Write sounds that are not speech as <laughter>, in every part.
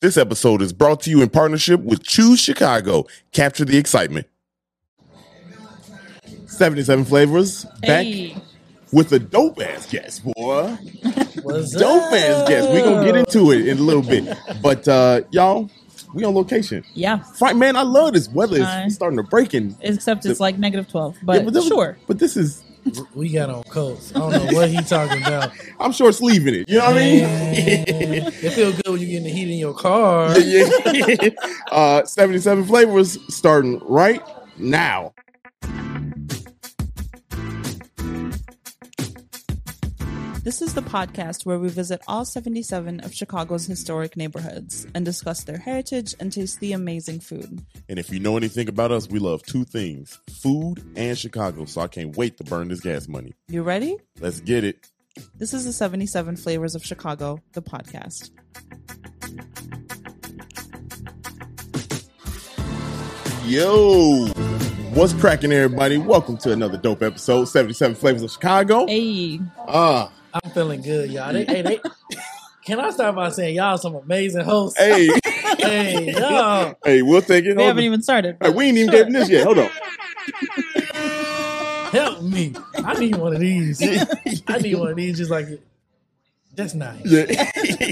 This episode is brought to you in partnership with Choose Chicago. Capture the excitement. 77 flavors back Hey. with a dope ass guest, boy. What's Dope ass guest. We're gonna get into it in a little bit. But uh y'all, we on location. Yeah. Frank, man, I love this weather. It's starting to break in. Except it's like negative 12. But, Yeah, this, sure. But this is We got on coats. I don't know what he talking about. <laughs> I'm short sleeving it. You know what I mean? It feel good when you getting the heat in your car. <laughs> yeah. <laughs> uh, 77 flavors starting right now. This is the podcast where we visit all 77 of Chicago's historic neighborhoods and discuss their heritage and taste the amazing food. And if you know anything about us, we love two things food and Chicago. So I can't wait to burn this gas money. You ready? Let's get it. This is the 77 Flavors of Chicago, the podcast. Yo, what's cracking, everybody? Welcome to another dope episode 77 Flavors of Chicago. Hey. Uh, I'm feeling good, y'all. They, hey, they, <laughs> can I start by saying y'all some amazing hosts? hey, <laughs> Hey, y'all. hey, we'll take it. We Hold haven't on. even started. Hey, we ain't even sure. getting this yet. Hold on. <laughs> Help me. I need one of these. I need one of these just like it. That's nice. Yeah.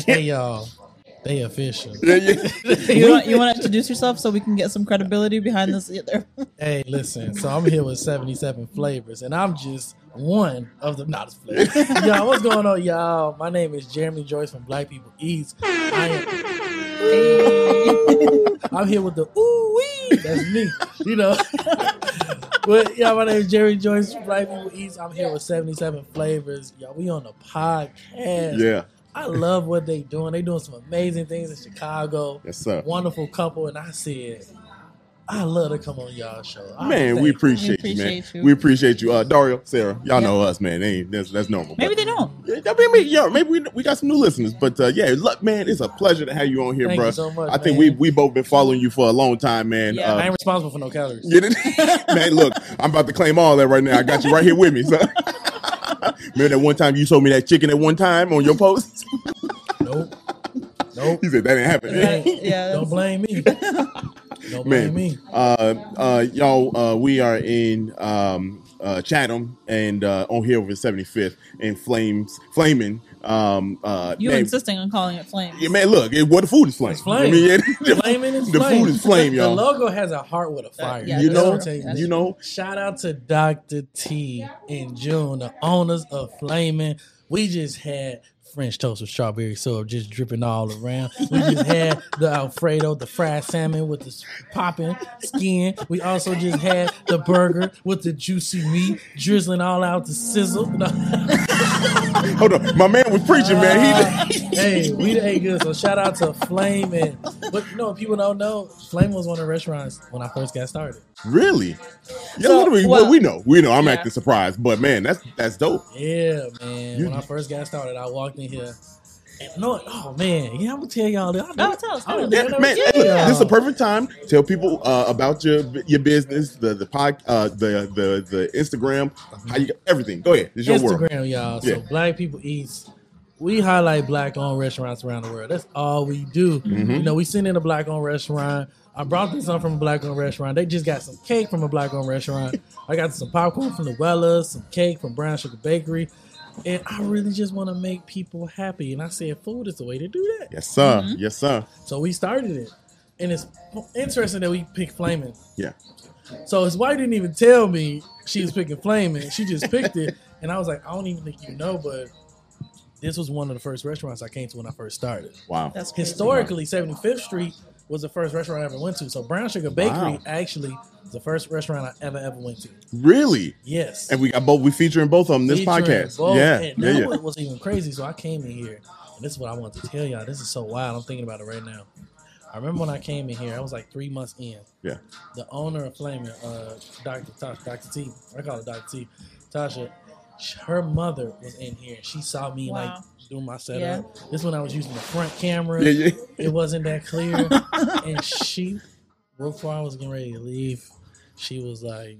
Hey, y'all. They official. yeah, yeah. You want, you want to introduce yourself so we can get some credibility behind this? Either. Hey, listen. So I'm here with 77 flavors, and I'm just one of the not flavors. y'all, what's going on, y'all? My name is Jeremy Joyce from Black People Eats. I am. <laughs> I'm here with the ooh wee. That's me. You know. <laughs> but yeah, my name is Jerry Joyce from Black People Eats. I'm here with 77 flavors. Y'all, we on the podcast. yeah. I love what they doing. They doing some amazing things in Chicago. Yes, sir. Wonderful couple, and I said, I love to come on y'all show. I Man, we appreciate, We you, man. you. We appreciate you. Uh, Dario, Sarah, y'all Yeah. know us, man. They ain't, that's, that's normal. Maybe But- they don't. Yeah, I mean, maybe, yeah, maybe we, we got some new listeners, but uh, yeah, look, man, it's a pleasure to have you on here, Thank bro. you so much, I think man. we we both been following you for a long time, man. Yeah. Uh, I ain't responsible for no calories. Get <laughs> it? Man, look, I'm about to claim all that right now. I got you right here with me. So. <laughs> Remember that one time you sold me that chicken at one time on your post? <laughs> Nope. Nope. He said that didn't happen. Yeah, yeah, Don't blame me. Don't Man, me. uh, uh, y'all, uh, we are in um, uh, Chatham and uh, on here over 75th and Flames, Flaming. Um, uh, You man, insisting on calling it flame. yeah, man, look, it, what the food is flame. It's flame. I mean, yeah, <laughs> the, Flaming is the flame. food is flame, The y'all. The logo has a heart with a fire. yeah, you know, true. You know, Shout out to Dr. T and June, the owners of Flaming. We just had French toast with strawberry syrup just dripping all around. We just had the Alfredo, the fried salmon with the popping skin. We also just had the burger with the juicy meat drizzling all out the sizzle. <laughs> hold on, my man was preaching, man. He, Uh, hey, we ate good. So shout out to Flame and but you know people don't know, Flame was one of the restaurants when I first got started. really, yeah, So, what do we, well, well, we know, we know. I'm yeah. acting surprised, but man, that's that's dope. Yeah, man. You- when I first got started, I walked in here. And no, oh man, yeah, I'm gonna tell y'all. I Oh, tell us, tell done us. Yeah, man, everything. look, this is a perfect time. Tell people uh, about your your business, the the pod, uh, the the the Instagram, how you everything. Go ahead, it's your world. Instagram, y'all. So Yeah. Black People Eats. We highlight black-owned restaurants around the world. That's all we do. Mm-hmm. You know, we send in a black-owned restaurant. I brought this up from a black-owned restaurant. They just got some cake from a black-owned restaurant. I got some popcorn from the Wellas, some cake from Brown Sugar Bakery, and I really just want to make people happy. And I said, food is the way to do that. Yes, sir. Mm-hmm. Yes, sir. So we started it, and it's interesting that we picked Flaming. Yeah. So his wife didn't even tell me she was picking Flaming. She just picked it, <laughs> and I was like, I don't even think you know, but this was one of the first restaurants I came to when I first started. Wow. That's crazy. Historically, 75th Street was the first restaurant I ever went to. So Brown Sugar Bakery Wow. actually was the first restaurant I ever ever went to. Really? Yes. And we got both. We featuring both of them this Featuring podcast. both. Yeah. And Yeah. that Yeah. was, was even crazy. So I came in here, and this is what I want to tell y'all. This is so wild. I'm thinking about it right now. I remember when I came in here, I was like three months in. Yeah. The owner of Flamin', uh, Dr. Tasha, Dr. T, I call her Dr. T, Tasha, her mother was in here. She saw me Wow. like doing my setup. This when I was using the front camera. Yeah. Yeah. It wasn't that clear. <laughs> and she, before I was getting ready to leave, she was like,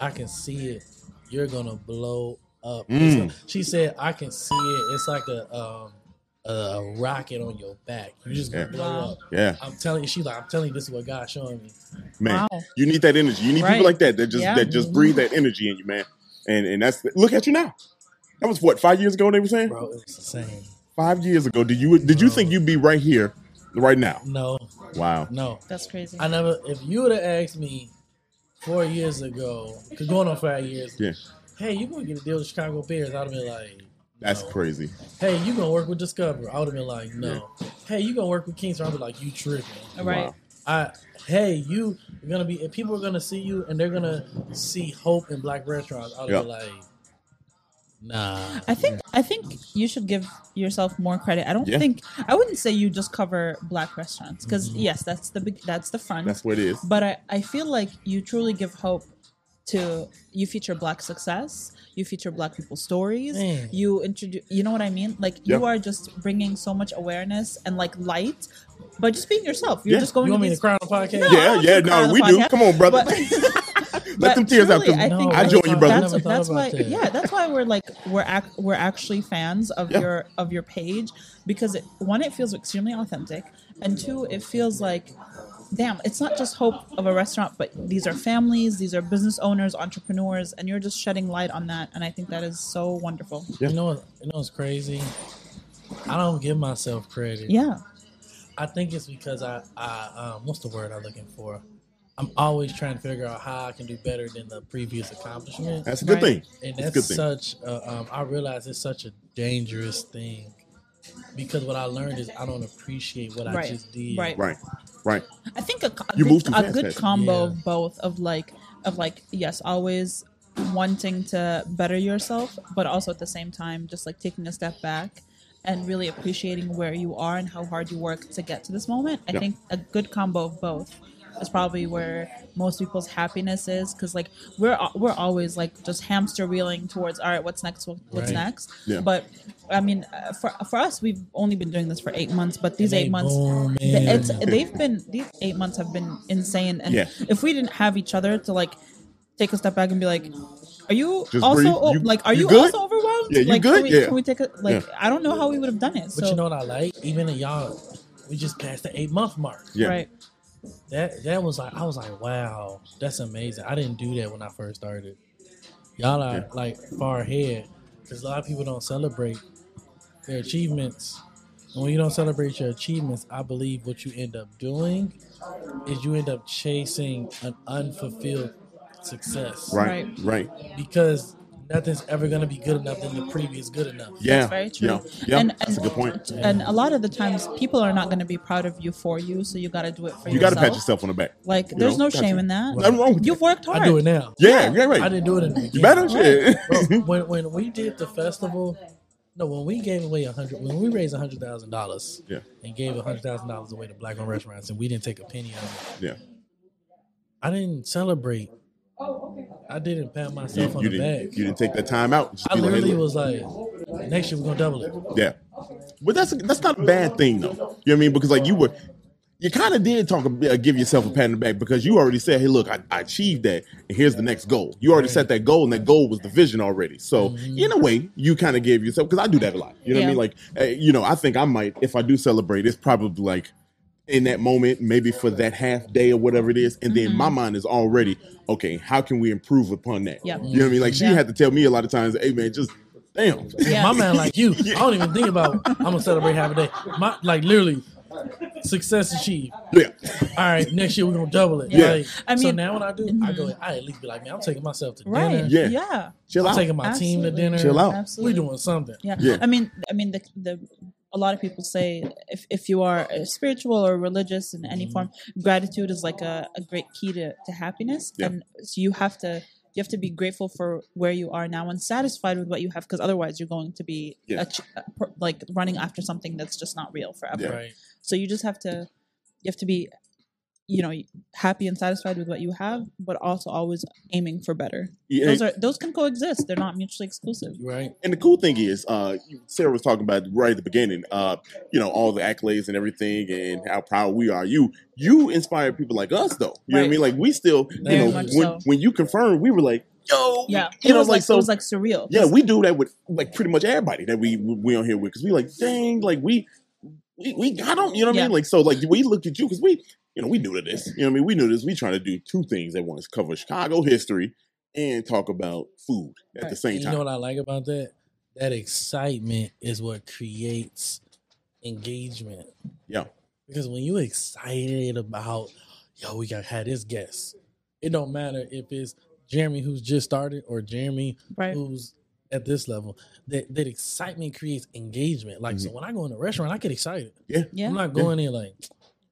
I can see it. You're gonna blow up. Mm. she said, I can see it. It's like a um a rocket on your back. You just gonna Yeah. blow up. Yeah, I'm telling you, she's like, I'm telling you, this is what God's showing me. man. Wow. You need that energy. You need Right. people like that that just Yeah. that just breathe that energy in you, man. And and that's look at you now. That was what five years ago. They were saying Bro, it was insane. five years ago. Did you did you Bro. think you'd be right here, right now? No, Wow. no. That's crazy. I never. If you would have asked me four years ago, cause going on five years, Yeah, hey, you gonna get a deal with Chicago Bears? I'd have been like, that's no. crazy. Hey, you gonna work with Discover? I would have been like, no. Hey, you gonna work with Kingston? I'd be like, you tripping. right. Wow. I hey, you are gonna be if people are gonna see you and they're gonna see hope in black restaurants. I'll Yeah. be like, nah. I think I think you should give yourself more credit. I don't Yeah. think I wouldn't say you just cover black restaurants because Mhm. yes, that's the big that's the front. That's what it is. but I, I feel like you truly give hope to you feature black success you feature black people's stories Man. you introduce you know what i mean like Yeah. you are just bringing so much awareness and like light by just being yourself you're Yeah. just going You want to me to these cry on <laughs> podcast? No, yeah, yeah. think cry on No, we do. podcast, Come on, brother. but- <laughs> Let but them tears out. I No, think I I join you, brother. that's that's why that. yeah that's why we're like we're ac- we're actually fans of Yeah. your of your page because it, one it feels extremely authentic and two it feels like damn it's not just hope of a restaurant but these are families these are business owners entrepreneurs and you're just shedding light on that and i think that is so wonderful Yeah. You know what? You know what's crazy? I don't give myself credit. yeah I think it's because I, I um, what's the word I'm looking for? I'm always trying to figure out how I can do better than the previous accomplishment. That's a good Right. thing. and That's that's good thing. such a, um, i realize it's such a dangerous thing because what i learned is i don't appreciate what i just did Right. Right, right. I think a, a You good, a fast, good Patrick. combo Yeah. of both of like of like yes, always wanting to better yourself, but also at the same time just like taking a step back and really appreciating where you are and how hard you work to get to this moment. I Yeah. think a good combo of both is probably where most people's happiness is because like we're we're always like just hamster wheeling towards all right what's next what's Right. next Yeah. but i mean uh, for for us we've only been doing this for eight months but these And eight months booming. Th- it's they've been these eight months have been insane and Yeah. if we didn't have each other to like take a step back and be like are you Just also breathe. You- like are you you, also overwhelmed Yeah, you like good? can we, Yeah. can we take a like i don't know how we would have done it but so you know what i like even in y'all we just passed the eight month mark Yeah. right that that was like i was like wow that's amazing. I didn't do that when i first started. Y'all are Yeah. like far ahead because a lot of people don't celebrate their achievements. And when you don't celebrate your achievements i believe what you end up doing is you end up chasing an unfulfilled success. Right, right. because nothing's ever going to be good enough than the previous good enough Yeah, That's very true. yeah, yeah. And- That's a good point. and a lot of the times people are not going to be proud of you for you so you got to do it for You You got to pat yourself on the back. like you there's know, no got shame to. in that Nothing wrong with you've worked hard i do it now Yeah, yeah, right. i didn't do it in the You better shit. <laughs> Bro, when when we did the festival, no, when we gave away a hundred, when we raised a hundred thousand dollars, Yeah. and gave a hundred thousand dollars away to black-owned restaurants, and we didn't take a penny of it. Yeah. I didn't celebrate. I didn't pat You, myself on you the didn't. back. You didn't take that time out. Just I be like, hey, literally was like, next year we're gonna double it. Yeah, but that's that's not a bad thing though. You know what I mean? Because like you were, you kind of did talk, uh, give yourself a pat on the back because you already said, "Hey, look, I, I achieved that, and here's the next goal." You already set that goal, and that goal was the vision already. So Mm-hmm. in a way, you kind of gave yourself because I do that a lot. You know what I mean? Like, uh, you know, I think I might if I do celebrate, it's probably like in that moment, maybe for that half day or whatever it is, and then my mm-hmm. mind is already okay. How can we improve upon that? Yeah. You know what I mean? Like she Yeah. had to tell me a lot of times, "Hey, man, just damn." Yeah. My man, like you, <laughs> I don't even think about. I'm gonna celebrate half a day. My like literally, success achieved. Yeah. All right, next year we're gonna double it. Yeah. Like, I so mean- now when I do, I go. Mm-hmm. I at least be like, man, I'm taking myself to right dinner. Yeah. yeah Chill I'm out. taking my team to dinner. Chill out. Absolutely. We absolutely doing something. Yeah. Yeah. I mean, I mean, the the a lot of people say if if you are uh, spiritual or religious in any Mhm. form, gratitude is like a, a great key to, to happiness, Yeah. and so you have to you have to be grateful for where you are now and satisfied with what you have, because otherwise you're going to be Yeah. ach- uh, like running after something that's just not real forever. Yeah. Right. So you just have to you have to be you know happy and satisfied with what you have, but also always aiming for better. Yeah, Those are those can coexist. They're not mutually exclusive. Right. And the cool thing is, uh, Sarah was talking about right at the beginning, uh, you know, all the accolades and everything and how proud we are. You, you inspire people like us though. You know what I mean? Like we still, you know, when, so. when you confirmed, we were like, yo, Yeah, you it know, was like like, so. it was like surreal. yeah, we do that with like pretty much everybody that we we on here with because we like, dang, like we we, we got them. You know what I mean? Like so, like we looked at you because we, you know, we knew to this. You know what I mean? We knew this. We trying to do two things at once: cover Chicago history and talk about food at the same And you time. know what I like about that? That excitement is what creates engagement. Yeah. Because when you excited about, yo, we got had this guest. It don't matter if it's Jeremy who's just started or Jeremy Right. who's at this level. That that excitement creates engagement. Like so, mm-hmm. when I go in a restaurant, I get excited. Yeah. I'm not going in like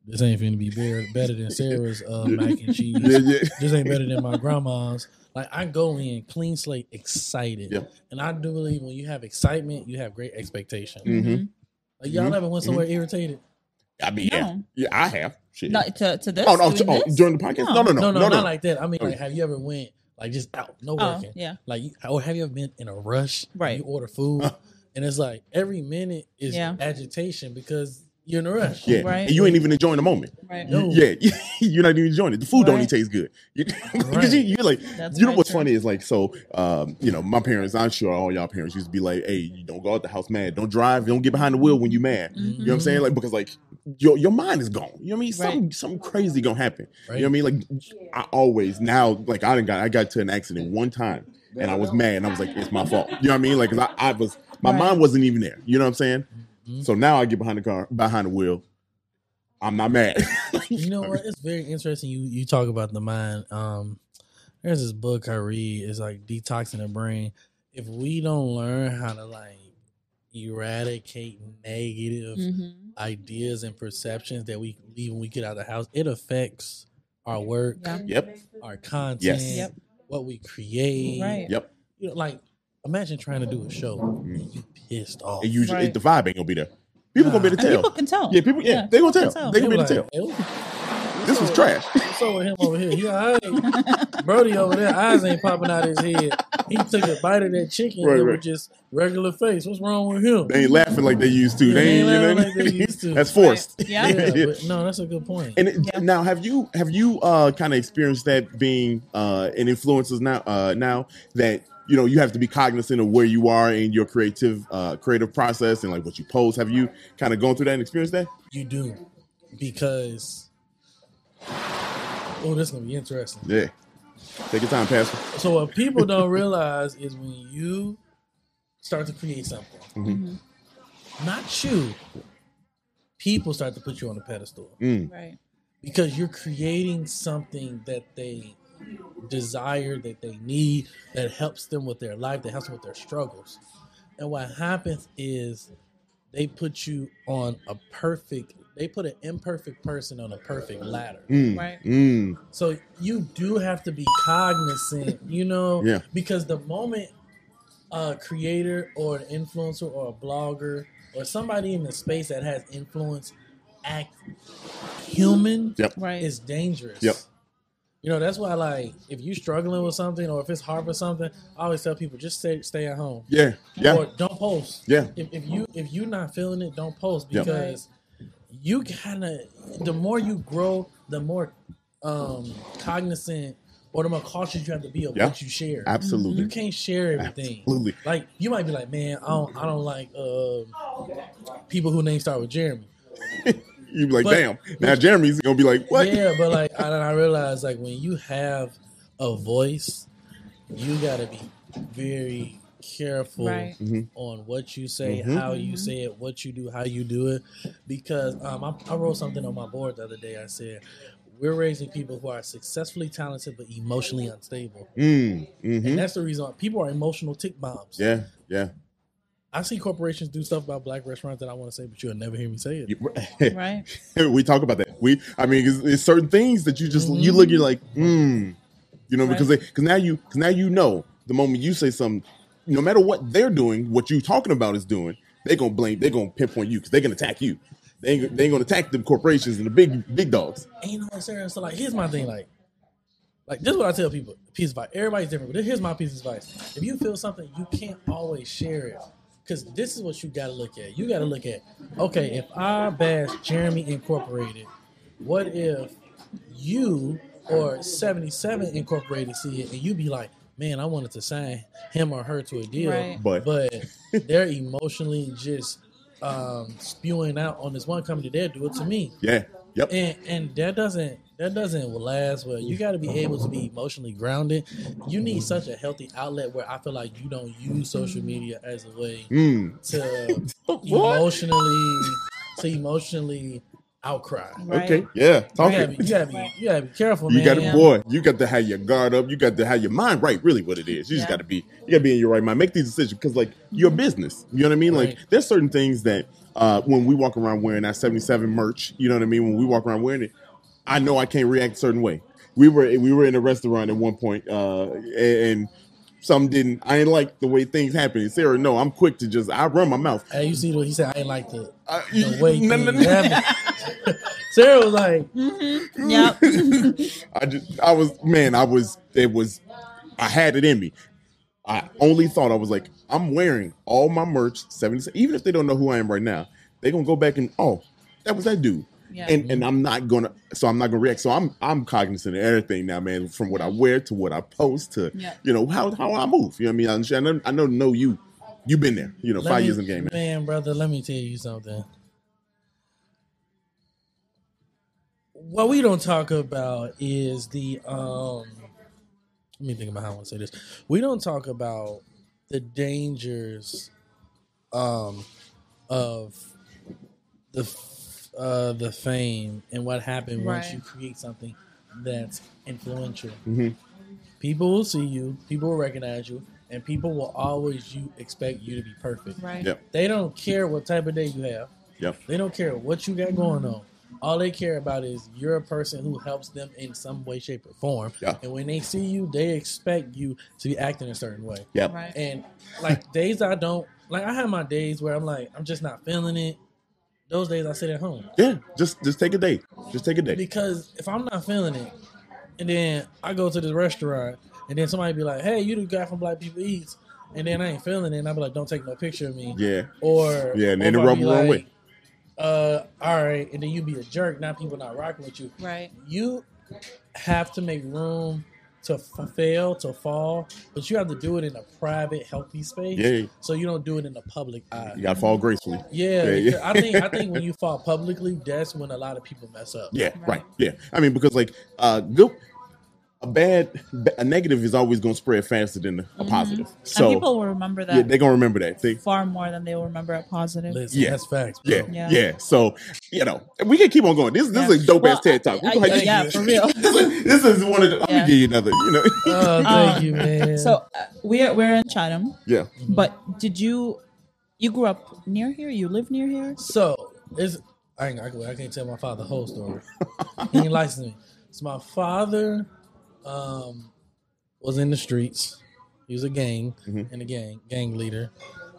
this ain't finna be better better than Sarah's uh, <laughs> mac and cheese. Yeah, yeah. This ain't better than my grandma's. Like I go in clean slate, excited, Yeah. and I do believe when you have excitement, you have great expectation. Mhm. Like y'all Mhm. ever went somewhere irritated? I mean, yeah, No. yeah, I have. Shit. Not to, to this. oh, no, doing oh, this? during the podcast? No, no, no, No, no, no, no. not like that. I mean, Oh. like, have you ever went like just out, no Oh, working? yeah. Like, or have you ever been in a rush? Right. You order food, and it's like every minute is Yeah. agitation because you're in a rush. Yeah, Right. and you ain't even enjoying the moment. Right. No. Yeah, <laughs> you're not even enjoying it. The food don't even taste good. <laughs> You, Right. you, you're like, That's you know what's true. funny is like, so, um, you know, my parents, I'm sure all y'all parents used to be like, hey, you don't go out the house mad. Don't drive. Don't get behind the wheel when you're mad. Mm-hmm. You know what I'm saying? Like, because like your your mind is gone. You know what I mean? Something something crazy gonna happen. Right. You know what I mean? Like, I always now, like, I didn't got I got to an accident one time, and I was mad, and I was like, it's my fault. You know what I mean? Like, I, I was my Right. mind wasn't even there. You know what I'm saying? Mhm. So now I get behind the car, behind the wheel. I'm not mad. <laughs> you know what? It's very interesting. You you talk about the mind. Um, there's this book I read. It's like detoxing the brain. If we don't learn how to like eradicate negative Mhm. ideas and perceptions that we leave when we get out of the house, it affects our work, Yeah. yep, our content, Yes. Yep. what we create. Right. yep. You know, like imagine trying to do a show and you pissed off. And you, Right. the vibe ain't gonna be there. People gonna be able to And tell. people can tell. Yeah, people. Yeah, they gonna tell. They gonna be able to tell. Hey, This was trash. What's up with him over here? He all right. Brody over there, eyes ain't popping out his head. He took a bite of that chicken Right, and right. with just regular face. What's wrong with him? They ain't laughing like they used to. Yeah, they they ain't, ain't you know, laughing like they used to. <laughs> That's forced. Right. Yeah. Yeah, but <laughs> no, that's a good point. And it, Yeah. now, have you have you uh, kind of experienced that being uh, an influencer now? Uh, now that you know you have to be cognizant of where you are in your creative uh, creative process and like what you post. Have you kind of gone through that and experienced that? You do because oh, this is gonna be interesting. Yeah. Take your time, Pastor. So what people don't realize is when you start to create something, Mhm. not you, people start to put you on a pedestal Mm. Right. because you're creating something that they desire, that they need, that helps them with their life, that helps them with their struggles. And what happens is they put you on a perfect, they put an imperfect person on a perfect ladder. Mm. Right. Mm. So you do have to be cognizant, you know, <laughs> Yeah. because the moment a creator or an influencer or a blogger or somebody in the space that has influence act human Yep. Right. is dangerous. Yep. You know, that's why like if you're struggling with something or if it's hard for something, I always tell people just stay stay at home. Yeah. Yeah. Or don't post. Yeah. If, if you if you're not feeling it, don't post because you kind of the more you grow, the more um cognizant or the more cautious you have to be of Yeah. what you share. Absolutely. You can't share everything. Absolutely. Like you might be like, man, I don't I don't like uh, people who name start with Jeremy. <laughs> You be like, But- damn. Now Jeremy's gonna be like, what? Yeah, but like I, I realize like when you have a voice, you got to be very careful Right. Mhm. on what you say, Mhm. how you say it, what you do, how you do it. Because um, I, I wrote something on my board the other day. I said we're raising people who are successfully talented but emotionally unstable, Mm. hmm and that's the reason why people are emotional tick bombs. Yeah. Yeah. I see corporations do stuff about black restaurants that I want to say, but you'll never hear me say it. <laughs> Right. <laughs> we talk about that. We, I mean, it's, it's certain things that you just you Mhm. look, you're like, hmm, you know, Right. because because now you because now you know the moment you say something, no matter what they're doing, what you talking about is doing, they're gonna blame, they're gonna pinpoint you because they're gonna attack you. They ain't, they ain't gonna attack the corporations and the big big dogs. And you know what, Sarah? So like, here's my thing. Like, like this is what I tell people. Piece of advice. Everybody's different, but here's my piece of advice. If you feel something, you can't always share it. Because this is what you got to look at. You got to look at, okay, if I bash Jeremy Incorporated, what if you or 77 Incorporated see it and you be like, man, I wanted to sign him or her to a deal, Right. But- but they're emotionally just um, spewing out on this one company. They'll do it to me, Yeah. Yep. and and that doesn't that doesn't last well. You got to be able to be emotionally grounded. You need such a healthy outlet where I feel like you don't use social media as a way Mm. to <laughs> emotionally to emotionally outcry. Right. Okay. Yeah. You gotta, Talking. be, you gotta be you gotta be careful, You man. got to, Yeah. boy. You got to have your guard up. You got to have your mind right. Really, what it is. You just got to be. You got to be in your right mind. Make these decisions because, like, your business. You know what I mean? Like, there's certain things that uh, when we walk around wearing that 77 merch, you know what I mean? When we walk around wearing it, I know I can't react a certain way. We were we were in a restaurant at one point, uh, and some didn't. I didn't like the way things happened. Sarah, no, I'm quick to just. I run my mouth. Hey, you see what he said? I ain't like the, I, the way no, no, things no. happen. <laughs> Sarah was like, Mm-hmm. <laughs> Yep. I just, I was, man, I was, it was, I had it in me. I only thought I was like, I'm wearing all my merch, 70, even if they don't know who I am right now, they're gonna go back and, oh, that was that dude. Yeah. And and I'm not gonna, so I'm not gonna react. So I'm I'm cognizant of everything now, man. From what I wear to what I post to, Yeah. you know, how how I move. You know what I mean? I, know, I know, know you, you've been there. You know, let five me- years in the game, man. man, brother. Let me tell you something. What we don't talk about is the um. Let me think about how I want to say this. We don't talk about the dangers, um, of the f- uh the fame and what happened once you create something that's influential. Mhm. People will see you, people will recognize you, and people will always you expect you to be perfect. Right. Yep, They don't care what type of day you have. yep, They don't care what you got going on. All they care about is you're a person who helps them in some way, shape, or form. Yeah. And when they see you, they expect you to be acting a certain way. yep. Right. And like days I don't like, I have my days where I'm like, I'm just not feeling it. Those days I sit at home Yeah, just just take a day. Just take a day. because if I'm not feeling it, and then I go to this restaurant, and then somebody be like, "Hey, you the guy from Black People Eats," and then I ain't feeling it, and I be like, "Don't take no picture of me." Yeah, Or Yeah, and then if rub the wrong way. Uh, all right, and then you be a jerk. Now people not rocking with you. Right. You have to make room to f- fail, to fall, but you have to do it in a private, healthy space. Yeah. So you don't do it in the public eye. you gotta fall gracefully. Yeah, Yeah, yeah. I think I <laughs> think when you fall publicly, that's when a lot of people mess up. Yeah, Right. right. Yeah, I mean because like uh, good, a bad, a negative is always gonna spread faster than a, a positive. So Mm-hmm. and people will remember that. yeah, that they're gonna remember that. They, far more than they will remember a positive. Listen, Yeah. that's facts. Bro. yeah, yeah, Yeah. So you know, we can keep on going. This this Yeah. is a dope ass TED talk. We I- gonna I- have- yeah, for <laughs> real. this, is, this is one of the. Let Yeah. me give you another. You know. Oh, thank Um, you, man. So uh, we're we're in Chatham, yeah. but did you you grew up near here? You live near here? So it's I ain't, I, can't- I can't tell my father the whole story. he ain't licensed me. So my father um, was in the streets. He was a gang Mhm. in a gang gang leader.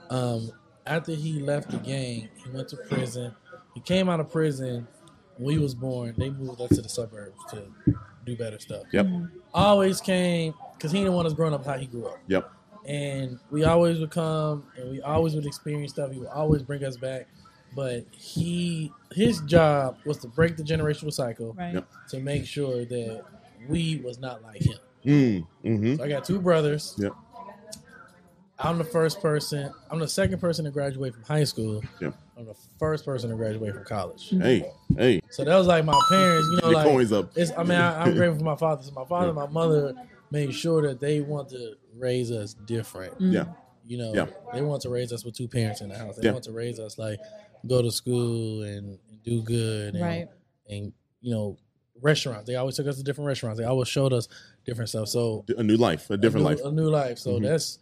Um, after he left the gang, he went to prison. He came out of prison. When we was born, they moved us to the suburbs to do better stuff. Yep. Always came because he didn't want us growing up how he grew up Yep. and we always would come and we always would experience stuff. He would always bring us back. But he his job was to break the generational cycle Right. Yep. to make sure that we was not like him. Mm. Mm-hmm. So I got two brothers. Yep. I'm the first person. I'm the second person to graduate from high school. Yep. I'm the first person to graduate from college. Hey. Hey. So that was like my parents. You know, Your like coins up. it's. I mean, I, I'm grateful for my father. So my father, and my mother made sure that they want to raise us different. Mm. Yeah. You know, Yeah. they want to raise us with two parents in the house. They Yeah. want to raise us like go to school and, and do good and, Right. and you know restaurants. They always took us to different restaurants. They always showed us different stuff. So A new life, a different a new, life. a new life. So Mhm. that's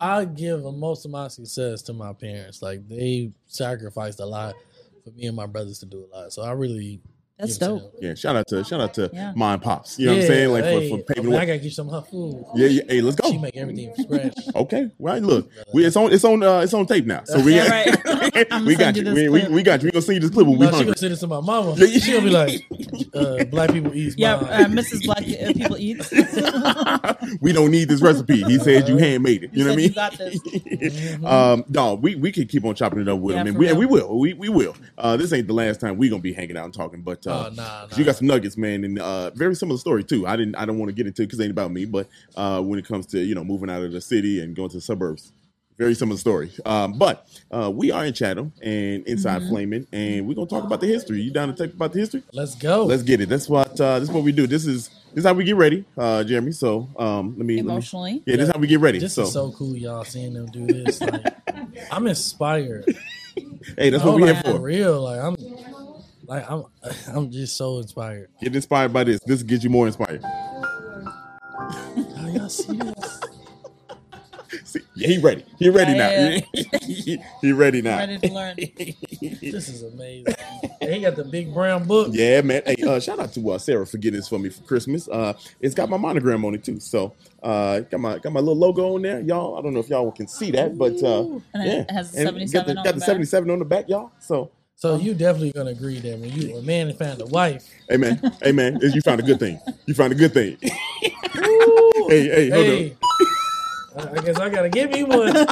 I give most of my success to my parents. Like they sacrificed a lot for me and my brothers to do a lot. So I really That's give it to dope. Yeah. Shout out to shout out to Yeah. mom and pops. You know what I'm saying? Like hey, for, for I, mean, I gotta get some of her food. Yeah. Yeah. Hey, let's go. She make everything from scratch. <laughs> Okay, well, look, we, it's on, it's on, uh, it's on tape now. So we, Yeah, <laughs> we got you. you We, we, we got you. We gonna send you this clip when we No, she gonna send it to my mama. Yeah, yeah. She'll be like, uh, "Black people eat." Yeah, mom. uh, Mrs. Black uh, People Eats. <laughs> You we don't need this recipe. He said you handmade it. You, know what I mean? you got this. um, no, we, we can keep on chopping it up with Yeah, him, and we, and we will. We we will. Uh, this ain't the last time we gonna be hanging out and talking, but uh, Oh, nah, nah. You got some nuggets, man, and uh, very similar story too. I didn't, I don't want to get into it because it ain't about me, but uh, when it comes to you know moving out of the city and going to the suburbs, very similar story. Um, but uh, we are in Chatham and inside Flaming, and we're gonna talk about the history. You down to talk about the history? Let's go. Let's get it. That's what uh, this is what we do. This is this is how we get ready, uh, Jeremy. So um, let me let me- Emotionally. yeah, this is how we get ready. this so, is so cool, y'all seeing them do this. Like, I'm inspired. <laughs> hey, that's Oh, what we're here for for. real. Like I'm, like I'm, <laughs> I'm just so inspired. Get inspired by this. This gets you more inspired. Y'all see this? <laughs> See, yeah, he ready. He ready Yeah, now. <laughs> he, he ready now. Ready to learn. This is amazing. And he got the big brown book. Yeah, man. Hey, uh, shout out to uh, Sarah for getting this for me for Christmas. Uh, it's got my monogram on it too. So, uh, got my got my little logo on there, y'all. I don't know if y'all can see that, but uh, And yeah, it has And 77 got the, got the the seventy seven on the back, y'all. So, So you definitely gonna agree that when you a man and found a wife, hey, man, hey, man, you found a good thing. You found a good thing. hey, hey, hold hey, I I guess I gotta give me one. man.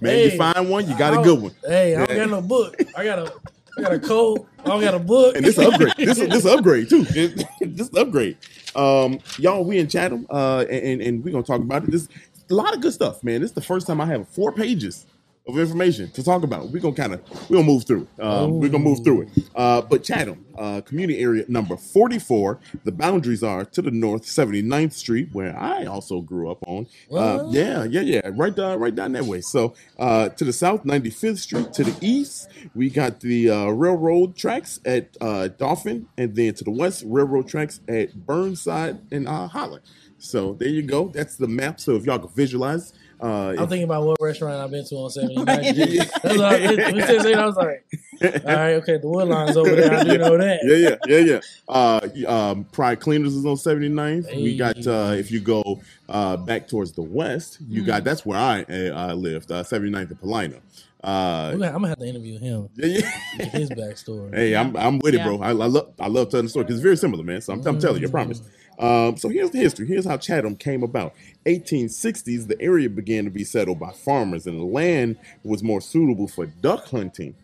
hey. you find one, you got a good one. Hey, I don't Yeah. got no book. I got a, I got a code. I don't got a book. and this upgrade, this this upgrade too. <laughs> This, this upgrade, um, y'all. We in Chatham, uh, and and we're gonna talk about it. This a lot of good stuff, man. This is the first time I have four pages of information to talk about. We're gonna kind of we're gonna move through. Um, we're gonna move through it. Uh, but Chatham, uh, community area number forty four. The boundaries are to the north, 79th Street, where I also grew up on. Uh, yeah, yeah, yeah, right down, right down that way. So uh, to the south, 95th Street. To the east, we got the uh, railroad tracks at uh, Dauphin, and then to the west, railroad tracks at Burnside and uh, Holland. So there you go. That's the map. So if y'all can visualize, uh, I'm thinking about what restaurant I've been to on 79th Right. Street. That's what I, we said I was like, all right, okay, the Woodline's over there. I do know that. <laughs> yeah, yeah, yeah, yeah. Uh, um, Pride Cleaners is on 79th. We got uh, if you go uh, back towards the west, you got that's where I uh, lived, uh, 79th and Paulina. Uh, I'm gonna, I'm gonna have to interview him. <laughs> yeah, yeah. His backstory. Hey, I'm I'm with it, bro. I, I love I love telling the story because it's very similar, man. So I'm, I'm telling you, I promise. Um, so here's the history. Here's how Chatham came about. 1860s, the area began to be settled by farmers, and the land was more suitable for duck hunting.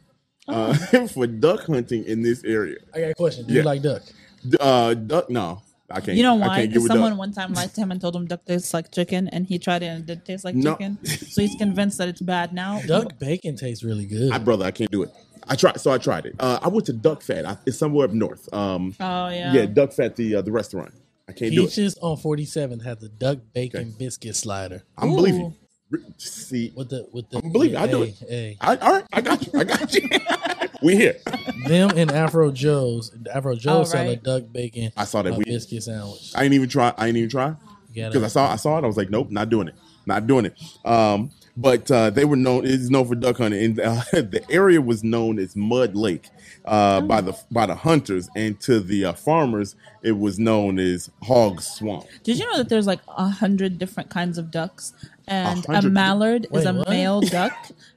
Uh, <laughs> for duck hunting in this area. I got a question. Do Yeah. you like duck? D- Uh, duck? No, I can't. You know why? Because someone duck. one time lied <laughs> to him and told him duck tastes like chicken, and he tried it and it did taste like No. chicken. So he's convinced that it's bad now. <laughs> Duck bacon tastes really good. I brother, I can't do it. I tried, so I tried it. Uh, I went to Duck Fat. I, it's somewhere up north. Um, Oh yeah. yeah, Duck Fat, the uh, the restaurant. I can't do it. Peaches on 47 had the duck bacon Okay. biscuit slider I'm believing. Ooh. you. See, with the with the. I'm believing. I do hey, it. Hey, I, all right, I got you. I got you. <laughs> we here. them and Afro Joe's. Afro Joe's sell a right. duck bacon. I saw that we- biscuit sandwich. I ain't even try. I ain't even try because I saw. I saw it. I was like, nope, not doing it. Not doing it. Um, but uh, they were known. It's known for duck hunting, and uh, <laughs> the area was known as Mud Lake uh, by the by the hunters, and to the uh, farmers, it was known as Hog Swamp. Did you know that there's like a hundred different kinds of ducks, and a, 100 mallard is a what? male <laughs> duck.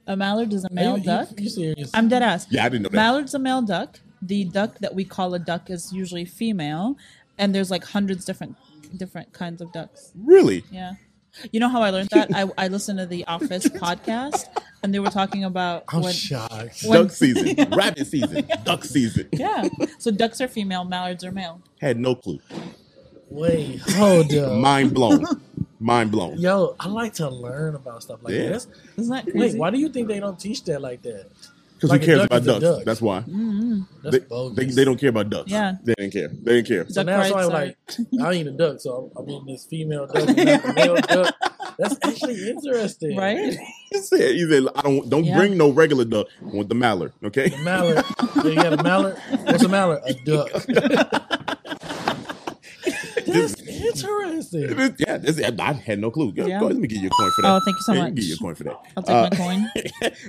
A mallard is a male you, duck. You, you serious? I'm dead ass. Yeah, I didn't know that. Mallard's a male duck. The duck that we call a duck is usually female, and there's like hundreds different different kinds of ducks. Really? Yeah. You know how I learned that? <laughs> I, I listened to the Office podcast, and they were talking about I'm when. shocked. When- Duck season, <laughs> rabbit season, duck season. Yeah. So ducks are female, mallards are male. Had no clue. Wait, hold up. Mind blown. <laughs> Mind blown. Yo, I like to learn about stuff like Yeah. this. Isn't that crazy? Wait, why do you think they don't teach that like that? Because Like a who cares duck about is a ducks? That's why. Mm-hmm. That's They, they, they don't care about ducks. Yeah. They didn't care. They didn't care. So Duck now rights somebody are- like, <laughs> I ain't a duck, so I'm, I'm eating this female duck, and not male duck. That's actually interesting, Right? <laughs> He said, he said, I don't don't Yeah. bring no regular duck. I want the mallard. Okay. The mallard. you got a mallard. What's a mallard? A <laughs> duck. That's interesting. yeah, this, I had no clue. Yeah, Yeah. go ahead, let me give you a coin for that. Oh, thank you so Let much. give you a coin for that. I'll take my coin.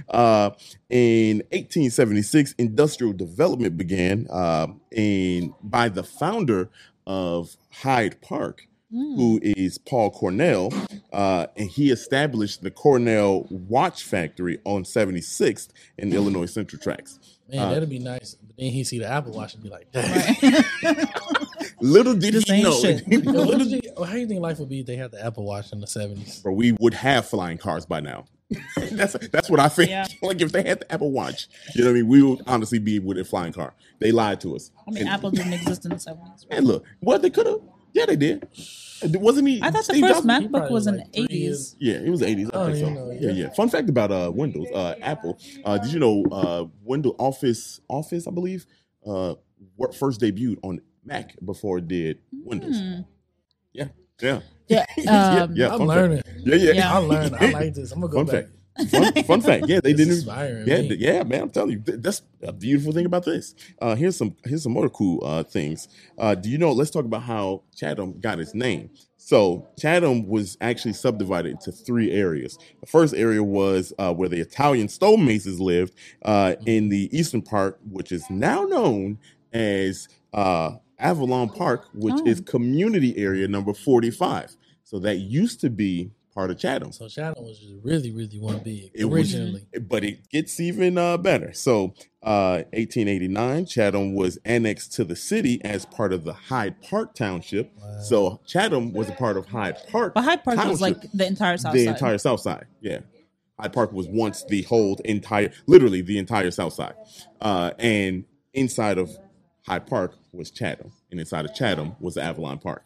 <laughs> uh, in 1876, industrial development began, uh, and by the founder of Hyde Park, who is Paul Cornell, uh, and he established the Cornell Watch Factory on 76th in Illinois Central Tracks. Man, Uh, that'd be nice. But then he see the Apple Watch and be like, "Dang." <laughs> Little did Just he know, shit. <laughs> Yo, did how do you think life would be if they had the Apple Watch in the seventies? bro, we would have flying cars by now. <laughs> that's that's what I think. Yeah. <laughs> like if they had the Apple Watch, you know what I mean, we would honestly be with a flying car. They lied to us. I mean, and, Apple didn't exist in the seventies. and look, what they could have. Yeah, they did. Wasn't he? I thought the first Jobs- MacBook was in the three eighties. Yeah, it was the 80s. I I don't think so. even know, Yeah, yeah. yeah. Fun fact about uh Windows, uh Apple. Uh did you know uh Windows Office Office, I believe, uh first debuted on Mac before it did Windows. Hmm. Yeah. Yeah. <laughs> Yeah, yeah, um, yeah, I'm fun fact. learning. Yeah, yeah. Yeah. I learned. I like this. I'm gonna go Fun back. fact. Fun, fun fact. Yeah, they <laughs> This didn't. Yeah, me. yeah, man. I'm telling you, that's a beautiful thing about this. Uh, here's some here's some other cool uh, things. Uh, do you know? Let's talk about how Chatham got its name. So Chatham was actually subdivided into three areas. The first area was uh, where the Italian stonemasons lived uh, in the eastern part, which is now known as uh, Avalon Park, which Oh. is community area number 45. So that used to be part of Chatham. So Chatham was just really, really one big It was- originally. but it gets even uh, better. So, uh, 1889, Chatham was annexed to the city as part of the Hyde Park Township. Wow. So, Chatham was a part of Hyde Park, But Hyde Park was Township. like the entire South the Side. entire South Side. Yeah, Hyde Park was once the whole entire, literally the entire South Side. Uh, and inside of Hyde Park was Chatham, and inside of Chatham was the Avalon Park.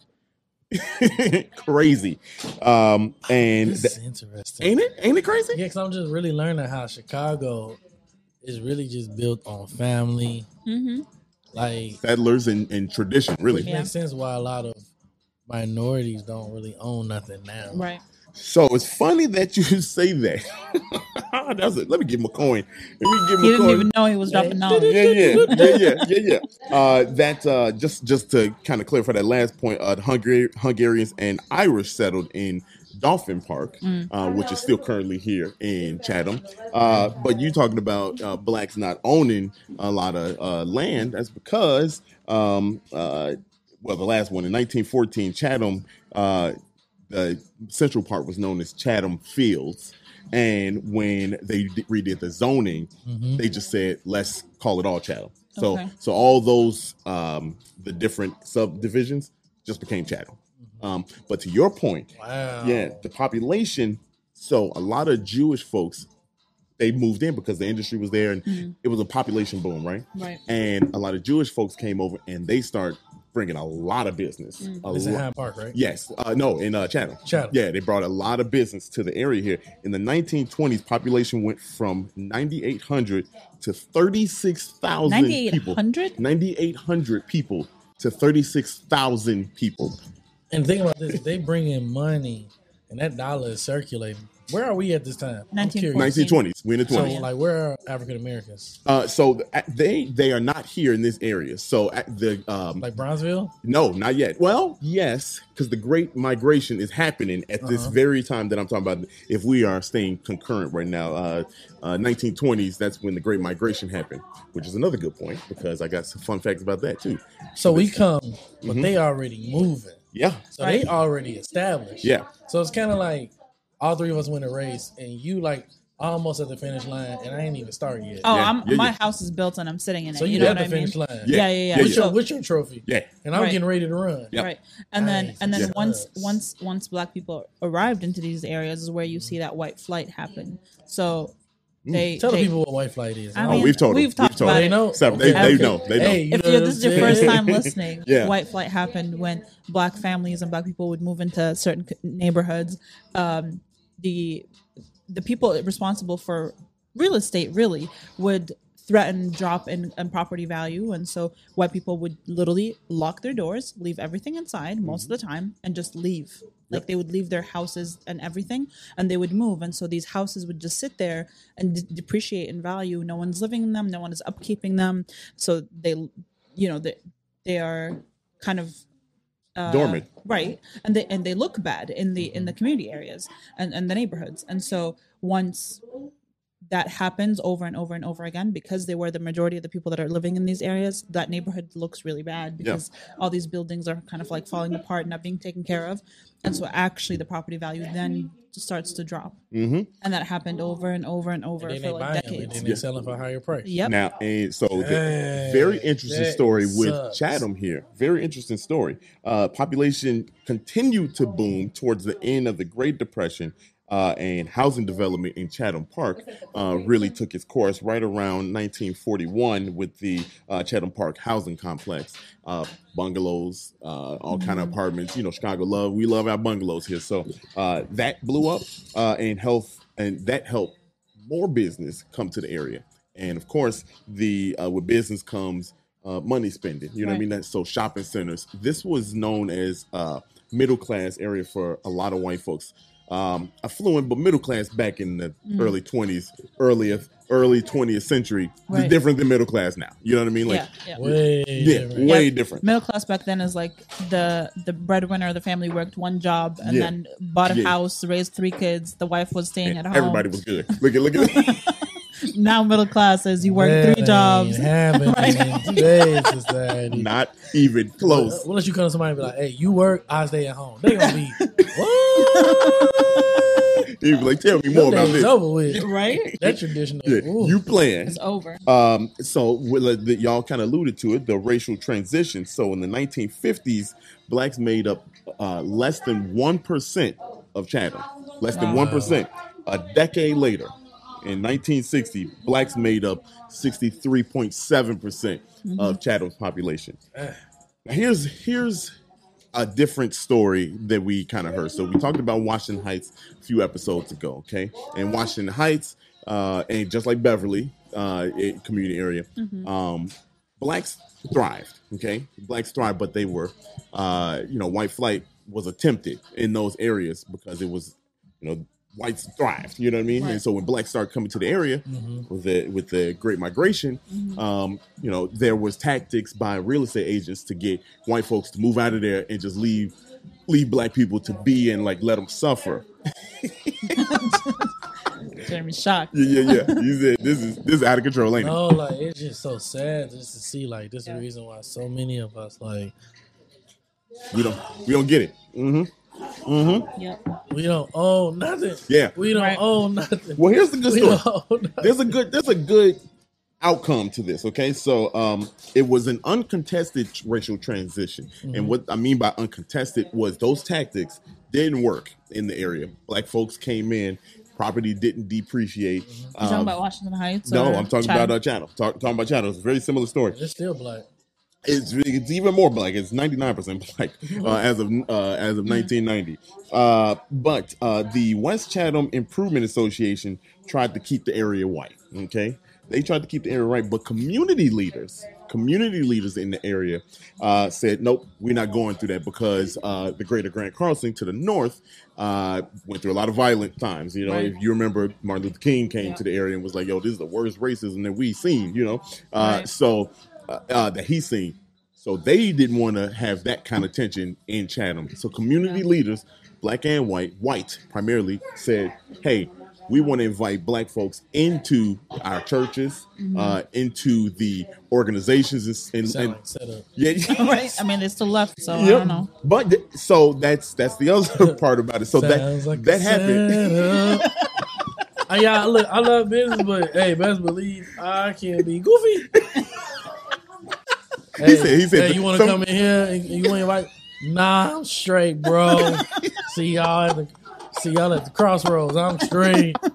<laughs> Crazy, um, and This th- is interesting. ain't it? Ain't it crazy? Yeah, because I'm just really learning how Chicago is really just built on family. hmm Like, Settlers and, and tradition, really. Yeah. makes sense why a lot of minorities don't really own nothing now. Right. So it's funny that you <laughs> say that. <laughs> <laughs> That's it. Let me give him a coin. Let me give him He a didn't coin. even know he was dropping knowledge. yeah, yeah, <laughs> yeah, yeah, yeah, yeah. Uh, that uh, just just to kind of clarify that last point, uh, the Hungar- Hungarians and Irish settled in Dauphin Park, Mm. uh, which is still currently here in Chatham. Uh, but you talking about uh, blacks not owning a lot of uh, land? That's because, um, uh, well, the last one in 1914, Chatham. Uh, the central part was known as Chatham Fields. And when they d- redid the zoning, Mhm. they just said, let's call it all Chatham. So, Okay. so all those, um, the different subdivisions just became Chatham. Um, but to your point, Wow. yeah, the population. So a lot of Jewish folks, they moved in because the industry was there and Mhm. it was a population boom, right? Right. And a lot of Jewish folks came over and they start bringing a lot of business. Mm. A It's in lot- Hyde Park, right? Yes. Uh, no, in uh, Chatham. Chatham. Yeah, they brought a lot of business to the area here. In the 1920s, population went from 9,800 to 36,000 people. 9,800? 9,800 people to 36,000 people. And think about this: they bring in money, and that dollar is circulating. Where are we at this time? I'm 1914. curious. 1920s. We're in the 20s. So, 20s. like, where are African Americans? Uh, so they they are not here in this area. So at the um, Like Bronzeville? No, not yet. Well, yes, because the Great Migration is happening at this Uh-huh. very time that I'm talking about. If we are staying concurrent right now, uh, uh, 1920s, that's when the Great Migration happened, which is another good point because I got some fun facts about that too. So we come, but Mhm. they already moving. Yeah, So Right. they already established. yeah, So it's kind of like all three of us win a race, and you like almost at the finish line, and I ain't even started yet. Oh, Yeah, I'm, yeah, my yeah. house is built and I'm sitting in it. so you you, know at the I mean? finish line. Yeah. Yeah, yeah, yeah. Yeah, What's, So- your, what's your trophy? yeah. And I'm Right. getting ready to run. Yeah. Right. And then and then Yeah. once once once black people arrived into these areas is where you see that white flight happen. So they Mm. Tell they, the people what white flight is. I Oh, we've told them. we've We've talked told about them. they know. So they- they know. They know. Hey, you if know you're, this is your first time listening, <laughs> Yeah. white flight happened when black families and black people would move into certain neighborhoods. Um, the the people responsible for real estate really would threaten drop in, in property value. And so white people would literally lock their doors leave everything inside most of the mm-hmm. time and just leave. Like they would leave their houses and everything and they would move. And so these houses would just sit there and d- depreciate in value. No one's living in them. No one is upkeeping them. So they you know they, they are kind of uh, Dormant. right. And they and they look bad in the in the community areas and and the neighborhoods. And so once that happens over and over and over again because they were the majority of the people that are living in these areas that neighborhood looks really bad because all these buildings are kind of like falling apart and not being taken care of and so actually the property value then starts to drop hmm and that happened over and over and over And for like buy them, and decades they sell selling for a higher price. yep Now, and so the Dang, very interesting that story with. Chatham here. Very interesting story. Uh, population continued to boom towards the end of the Great Depression. Uh, and housing development in Chatham Park uh, really took its course right around 1941 with the uh, Chatham Park housing complex, uh, bungalows, uh, all kind of apartments. You know, Chicago love we love our bungalows here, so uh, that blew up uh, and health and that helped more business come to the area. And of course, the uh, with business comes uh, money spending. You know what I mean? That, so shopping centers. This was known as uh, middle class area for a lot of white folks. Um, affluent, but middle class back in the Mm. early twenties, earlier early twentieth century. It's Right. different than middle class now. You know what I mean? Like, yeah, yeah. Way yeah, different. way Yeah. different. Middle class back then is like the the breadwinner of the family worked one job and Yeah. then bought a Yeah. house, raised three kids. The wife was staying And at home. everybody was good. Look at look at. <laughs> now middle class is you work That three jobs. ain't happening Right. in today's society. Not even close. Unless you come to somebody and be like, "Hey, you work, I stay at home." They gonna be <laughs> what? He'd be like, tell me more about this. over with. Right? That tradition. Yeah, you playing. It's over. Um, so well, uh, y'all kind of alluded to it, the racial transition. So in the 1950s, blacks made up uh, less than one percent of Chatham, less than one percent. A decade later, in 1960, blacks made up 63.7 percent of Chatham's population. Now, here's here's a different story that we kind of heard. So we talked about Washington Heights a few episodes ago, okay? And Washington Heights, uh, and just like Beverly, uh, community area, um, blacks thrived, okay? Blacks thrived, but they were, uh, you know, white flight was attempted in those areas because it was, you know, whites thrived. You know what I mean? Right. And so when blacks started coming to the area Mhm. with the with the Great Migration, um, you know, there was tactics by real estate agents to get white folks to move out of there and just leave leave black people to be and like let them suffer. <laughs> Jeremy shocked. Yeah, yeah, yeah. You said this is this is out of control, ain't it? No, like it's just so sad just to see like this is the reason why so many of us like We don't we don't get it. Mm-hmm. Mm-hmm. Yep. we don't own nothing. Yeah. We don't Right. own nothing. Well, here's the good we story. don't own nothing. there's a good there's a good outcome to this okay so um it was an uncontested racial transition and what i mean by uncontested was those tactics didn't work in the area black folks came in property didn't depreciate You talking Um, about Washington Heights? no i'm talking Chatham? about our channel Talk, talking about channel it's a very similar story It's still black. It's it's even more black. It's ninety nine percent <laughs> black uh, as of uh, as of nineteen ninety. Uh, but uh, the West Chatham Improvement Association tried to keep the area white. Okay, they tried to keep the area white, but community leaders, community leaders in the area, uh, said, "Nope, we're not going through that because uh, the Greater Grand Crossing to the north uh, went through a lot of violent times. You know, Right. if you remember, Martin Luther King came Yeah. to the area and was like, "Yo, this is the worst racism that we've seen." You know, uh, Right. so uh, uh, that he's seen. So they didn't want to have that kind of tension in Chatham. So community Yeah. leaders, black and white, white primarily, said, "Hey, we want to invite black folks into our churches, Mm-hmm. uh, into the organizations, and, and, Sound and like setup. <laughs> yeah, right. I mean, it's still left, so I don't know. But th- so that's that's the other <laughs> part about it. So that like that happened. setup. <laughs> Uh, yeah, look, I love business, but hey, best believe I can't be goofy. Hey, said- he said hey, you want to some- come in here and you want to invite? Nah, I'm straight, bro. <laughs> see y'all at the see y'all at the crossroads. I'm straight. <laughs>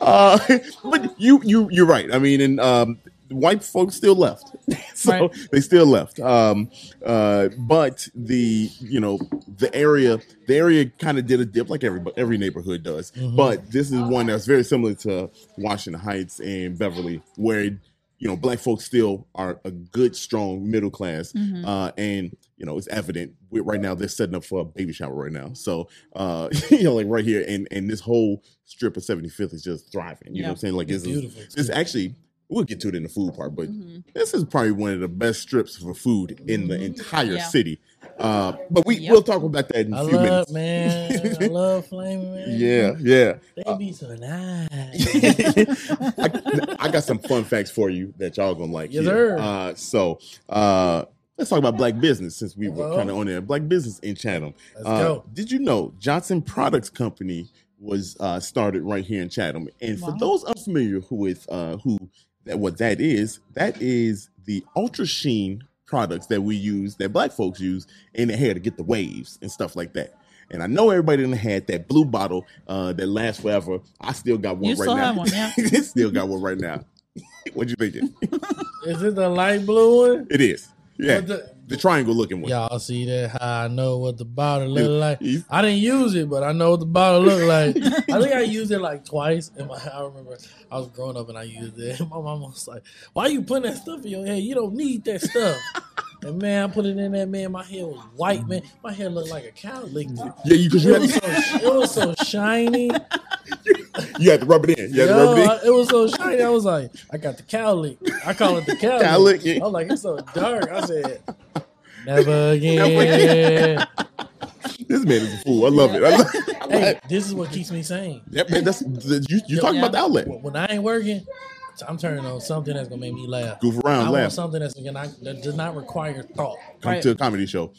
Uh, but you you you're right. I mean, and um, white folks still left, <laughs> so Right. they still left. Um, uh, but the you know the area the area kind of did a dip like every every neighborhood does. But this is one that's very similar to Washington Heights and Beverly, where you know black folks still are a good strong middle class, uh, and you know it's evident. we right now they're setting up for a baby shower right now, so uh, <laughs> you know like right here, and and this whole strip of 75th is just thriving. You know what I'm saying? Like It's this is beautiful. this actually we'll get to it in the food part, but Mm-hmm. this is probably one of the best strips for food in the entire Yeah. city. Uh, but we Yep. we'll talk about that in a I few love minutes. man. I love flaming man. <laughs> Yeah, yeah. They be so nice. I, I got some fun facts for you that y'all gonna like. Yes, here. sir. Uh, so uh, let's talk about black business since we were kind of on there. Black business in Chatham. Let's Uh, go. Did you know Johnson Products Company was uh, started right here in Chatham? And for those unfamiliar who with uh, who that what that is, that is the ultra sheen products that we use that black folks use in the hair to get the waves and stuff like that. And I know everybody in the had that blue bottle uh, that lasts forever. I still got one You right still now. have one, yeah. <laughs> still got one right now. <laughs> what you thinking? Is it the light blue one? it is. Yeah, the, the- triangle looking one. Y'all see that? How I know what the bottle look like. I didn't use it, but I know what the bottle look like. <laughs> I think I used it like twice. And my, <laughs> I remember I was growing up and I used it. And <laughs> my mom was like, "Why you putting that stuff in your hair? You don't need that stuff." And man, I put it in there. Man, my hair was white. Man, my hair looked like a cow licked it. Yeah, you because you, It was had- so it was so shiny. <laughs> you had to rub it in. You had to rub it in. It was so shiny. I was like, I got the cow lick. I call it the cow, Cow lick. lick, yeah. I was like, it's so dark. I said, never again. <laughs> Never again. This man is a fool. I love it. I love it. hey, this is what keeps me sane. Yep, man. That's you. You talking Yeah. about the outlet? When I ain't working, I'm turning on something that's gonna make me laugh. Goof around, I laugh. want something that's gonna that does not require thought. Come Right. to a comedy show.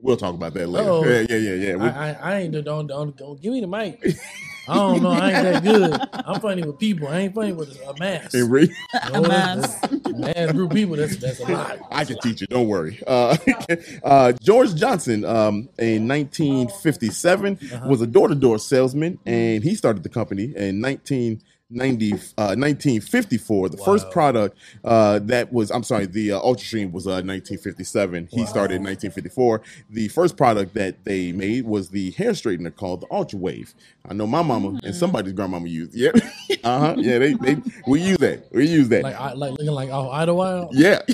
We'll talk about that later. Uh-oh. Yeah, yeah, yeah, yeah. We- I, I, I ain't don't, don't don't give me the mic. <laughs> I don't know. I ain't that good. I'm funny with people. I ain't funny with a mass. and Ray, No, mass. that's- that's- mass group of people. That's that's a lot. I can teach you. Don't worry. Uh, <laughs> uh, George Johnson, um, in 1957, Uh-huh. was a door-to-door salesman, and he started the company in 1990, uh, 1954. The first product uh, that was, I'm sorry, the uh, Ultra Sheen was uh, 1957. He started in 1954. The first product that they made was the hair straightener called the Ultra Wave. I know my mama and somebody's grandmama used. Yep. <laughs> uh huh. Yeah. They, they we use that. We use that. Like I like looking like oh Idlewild. Yeah. <laughs>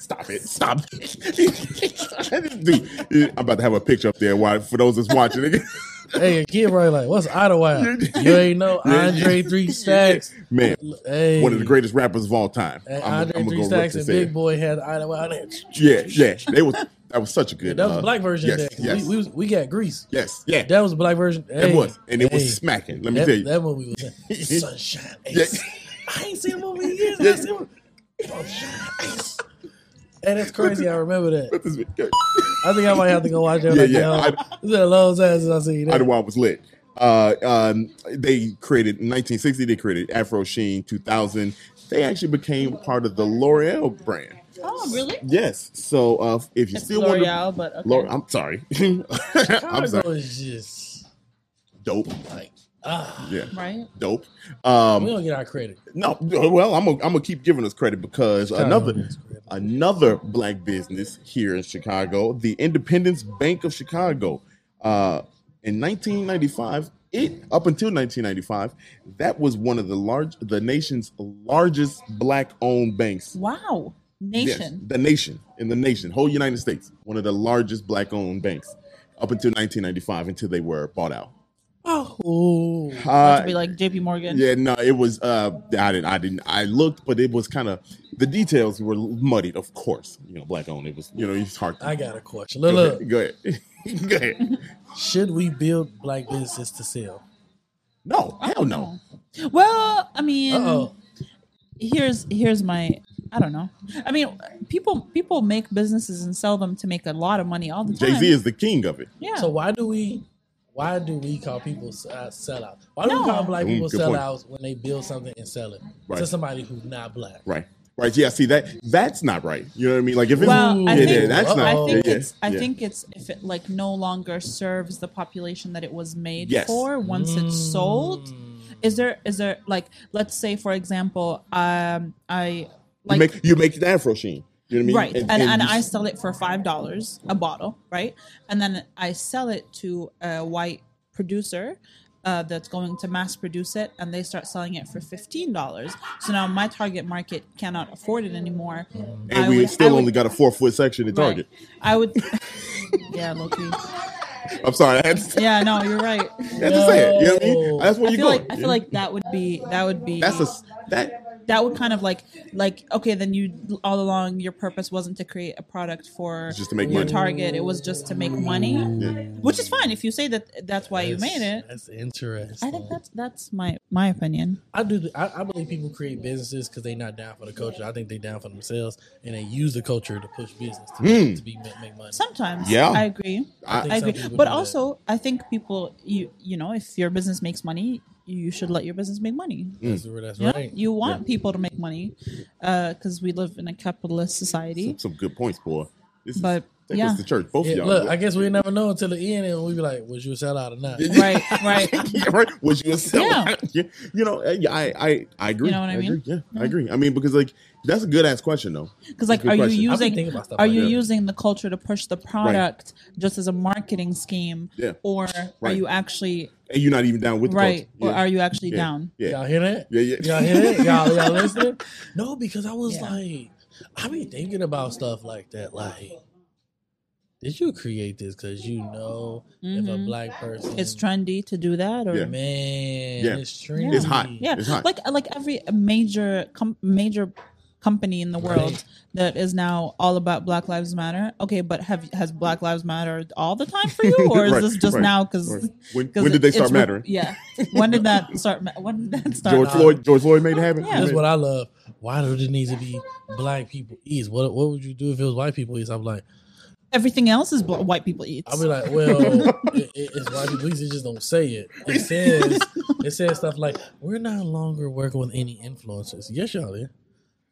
Stop it. Stop it. <laughs> Dude, I'm about to have a picture up there for those that's watching. Hey, a kid probably like, what's Idlewild? <laughs> You ain't know Andre Three Stacks. Man, Hey, one of the greatest rappers of all time. Hey, I'm- Andre I'm Three Stacks and Big. Boy had Idlewild. Yeah, yeah. They was that was such a good. That was uh, black version Yes, of that. 'cause yes, We, we, was, we got Grease. yes, yeah. That was the black version. Hey, was, and it hey, was smacking. Let me that, tell you. That movie was <laughs> Sunshine Yeah. I ain't seen the movie in years. Yeah. I seen it. Sunshine Ace. And it's crazy. I remember that. I think I might have to go watch that. Yeah, like, yeah. yo, I- It's been a long time since I seen that. Idlewild was lit. Uh, um, they created 1960. They created Afro Sheen. 2000. They actually became part of the L'Oreal brand. Oh, really? Yes. So uh, if you It's still want to, L'Oreal, but okay. L'Oreal, I'm sorry. <laughs> I'm Chicago sorry. is just Dope. like ah. Yeah. right? Dope. Um, We don't get our credit. no, well, I'm gonna, I'm gonna keep giving us credit because Chicago another credit. another black business here in Chicago, the Independence Bank of Chicago, uh, in 1995. It up until 1995, that was one of the large, the nation's largest black-owned banks. Wow. Yes, Nation. the nation in the nation, whole United States, one of the largest black-owned banks up until 1995, until they were bought out. Oh, About Uh, to be like JP Morgan. Yeah, no, it was. Uh, I didn't. I didn't. I looked, but it was kind of the details were muddied. Of course, you know, black owned. It was. You know, it's hard. to, I got a question. Go Look, ahead. look, Go ahead. <laughs> Go ahead. should we build black businesses to sell? No, hell no. Know. Well, I mean, Uh oh. here's here's my I don't know. I mean, people people make businesses and sell them to make a lot of money all the time. Jay Z is the king of it. yeah. So why do we? Why do we call people uh, sellouts? Why do we call black Mm, people good point. sellouts when they build something and sell it Right. to somebody who's not black? Right. Right. Yeah. See that. That's not right. You know what I mean? Like if it's. well, I yeah, think yeah, that's not. I think yeah, it's I think it's if it like no longer serves the population that it was made Yes. for once it's sold. Mm. Is there is there like let's say for example, um I you make you make the Afro sheen. You know what I mean? right and, and, you i s- sell it for five dollars a bottle right and then i sell it to a white producer uh, that's going to mass produce it and they start selling it for $15 so now my target market cannot afford it anymore and I we would- I still would- only got a four foot section at right. Target. i would <laughs> yeah loki <laughs> I'm sorry. I had to say, yeah no you're right I had to say it. You know what I mean? That's where i you feel go. like i feel like that would be that would be that's a s- that. That would kind of like like okay then you all along your purpose wasn't to create a product for It's just to make your money. target it was just to make money Yeah. which is fine if you say that that's why you made it That's interesting. i think that's that's my my opinion I do. I, I believe people create businesses because they're not down for the culture. I think they're down for themselves, and they use the culture to push business to, Hmm. to be make, make money. sometimes Yeah. i agree I- think i agree but do that. also i think people you you know if your business makes money you should let your business make money. Mm. That's, that's you, right. you want people to make money uh, because we live in a capitalist society. Some, some good points, boy. This is- but Take Yeah. us to church. Both Yeah, of y'all. look, I guess we never know until the end, and we be like, "Was you a sellout or not?" Right, right. <laughs> yeah, right. Was you a sellout? Yeah. <laughs> You know, uh, I, I, I agree. You know what I mean? Agree. Yeah, Yeah. I agree. I mean, because like that's a good ass question though. Because like, are you question. I've using thinking about stuff are like you that. using the culture to push the product just as a marketing scheme, Yeah. or are you actually And you're not even down with the right, culture. or are you actually yeah. down? Yeah. Y'all hear that? Yeah, yeah. Y'all hear that? Y'all, y'all <laughs> listening? No, because I was Yeah. like, I be thinking about stuff like that. Like, did you create this because you know if a Mhm. black person It's trendy to do that, or Yeah. man, Yeah. it's trendy. It's hot. yeah, It's hot. like like every major com- major company in the world Right. that is now all about Black Lives Matter. Okay, but have has Black Lives Matter all the time for you, <laughs> or is Right, this just right, now because? Right. <laughs> When, when did they start mattering? Yeah, when did that start? When did that start? George Nah. Floyd. George Floyd made it happen. Yeah. That's what I love. Why do it need to be black people eats? What what would you do if it was white people eats? I'm like, Everything else is bl- white people eat. I'll be like, well, <laughs> it, it- it's white people eats. It just don't say it. It says it says stuff like, we're no longer working with any influencers. Yes, y'all are.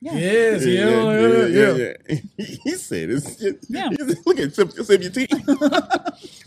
Yeah. Yes, Yeah, yeah, yeah, yeah, yeah, yeah. <laughs> He said it's just, Yeah. <laughs> he's- look at sip, sip your tea.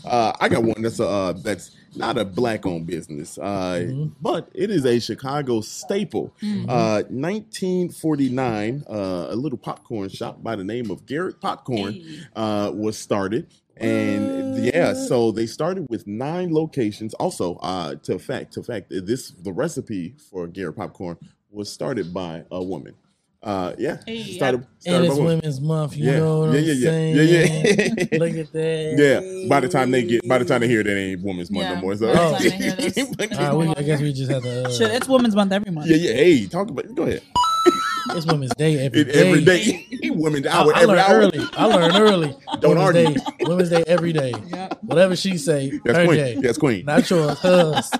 uh, I got one that's a, uh, that's not a black owned business, uh, Mhm. but it is a Chicago staple. Mhm. Uh, 1949, uh, a little popcorn shop by the name of Garrett Popcorn Hey. uh, was started. And yeah, so they started with nine locations. Also, uh, to fact, to fact, this the recipe for Garrett Popcorn was started by a woman. Uh, yeah, Hey, started, And started it's by. Women's Month. You Yeah. know what Yeah, I'm yeah, yeah. saying? Yeah, yeah. <laughs> Look at that. Yeah, by the time they get, by the time they hear that ain't Women's Month Yeah, no more. So, by the time they hear <laughs> this. All right, we, I guess we just have to. Uh, Shit, it's Women's Month every month. yeah, yeah. Hey, talk about. Go ahead. it's Women's Day every It, day. every day, <laughs> women's I, hour, I every hour. early. I learn early. Don't Women's argue. Day, Women's Day every day. Yeah. Whatever she say, That's her queen. day. That's queen. Not yours, hers.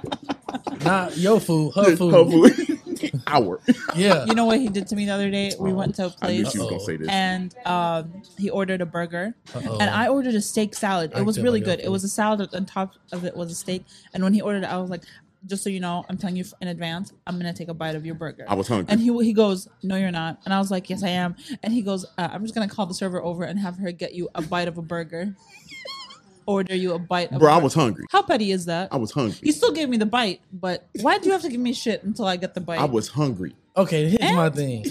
Not your food, her food. Her food. Hour. <laughs> Yeah. You know what he did to me the other day? We went to a I knew place she was gonna say this. and um, he ordered a burger. Uh-oh. And I ordered a steak salad. I It was really good. that It was a salad on top of it was a steak. And when he ordered it, I was like, just so you know, I'm telling you in advance, I'm gonna take a bite of your burger. I was hungry. And he he goes, no, you're not. And I was like, yes, I am. And he goes, uh, I'm just gonna call the server over and have her get you a bite of a burger. <laughs> Order you a bite. Of Bro, a I burger. was hungry. How petty is that? I was hungry. You still gave me the bite, but why do you have to give me shit until I get the bite? I was hungry. Okay, here's my thing.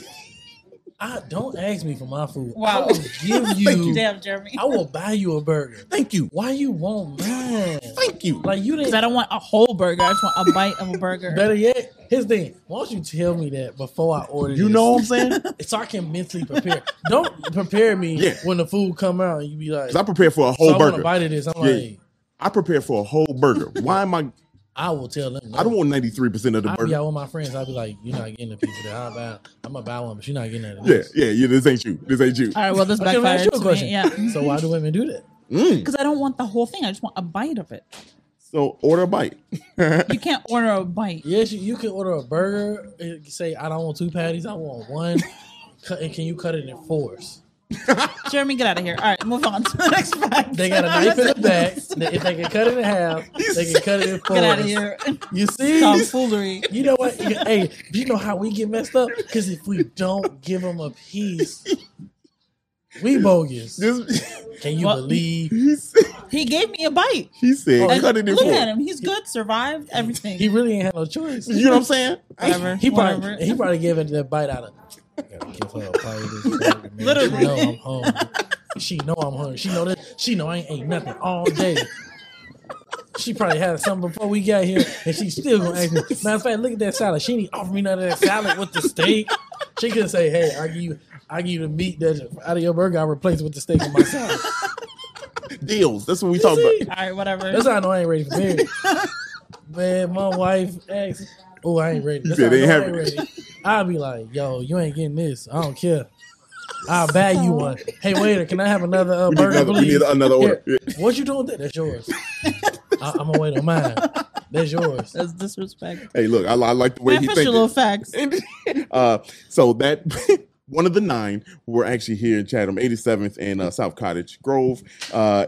I don't ask me for my food. Wow. I will give <laughs> you. Damn, Jeremy. I will buy you a burger. Thank you. Why you want mine? Thank you. Like you didn't. I don't want a whole burger. I just want a bite of a burger. <laughs> Better yet, here's the thing. Why don't you tell me that before I order? You this? know what I'm saying? <laughs> so I can mentally prepare. Don't prepare me Yeah. when the food come out and you be like, Because I prepared for a so whole I want burger. to bite of this. I'm Yeah. like, I prepared for a whole burger. Why am I? I will tell them. No. I don't want 93 percent of the I'll be burger. out with my friends. I'll be like, you're not getting a piece of that. I'll buy, I'm gonna buy one, but you're not getting that. Yeah, yeah, yeah. This ain't you. This ain't you. All right, well, this Okay, let me ask backfired you a question. me. Yeah. So why do women do that? Mm. Because I don't want the whole thing. I just want a bite of it. So order a bite. You can't order a bite. Yes, you, you can order a burger. and Say, I don't want two patties. I want one. And can you cut it in fours? <laughs> Jeremy, get out of here. All right, move on to the next fact. They got a <laughs> knife in the back. If they can cut it in half, <laughs> they can cut it in fours. Get out of here. You see? Tomfoolery. You know what? You- hey, you know how we get messed up? Because if we don't give them a piece, we bogus. This, Can you Well, believe? he gave me a bite. he said And cut it in look four. at him. He's good. Survived everything. He really ain't had no choice. You know what I'm saying? Whatever. He probably Whatever. he probably gave it that bite out of. I gotta give her a bite of this. <laughs> Literally. She know I'm hungry. She know I'm hungry. She know that. She know I ain't ate nothing all day. She probably had something before we got here, and she still gonna ask me. Matter of fact, look at that salad. She didn't offer me none of that salad with the steak. She could say, "Hey, I give you, I give you the meat that out of your burger. I replace it with the steak in my salad." Deals. That's what we talk about. All right, whatever. That's how I know I ain't ready for marriage. Man, my wife asked, "Oh, I ain't ready." You said I they know I ain't ain't ready. ready. I'll be like, "Yo, you ain't getting this. I don't care. I'll buy you one. Hey, waiter, can I have another uh, burger, another, we need another order. Here. What you doing with that? That's yours. I, I'm gonna wait on mine. That's yours. That's disrespect. Hey, look, I, I like the way Man, he push thinks. little facts. <laughs> uh, so that <laughs> one of the nine were actually here in Chatham, 87th and uh, South Cottage Grove. Uh,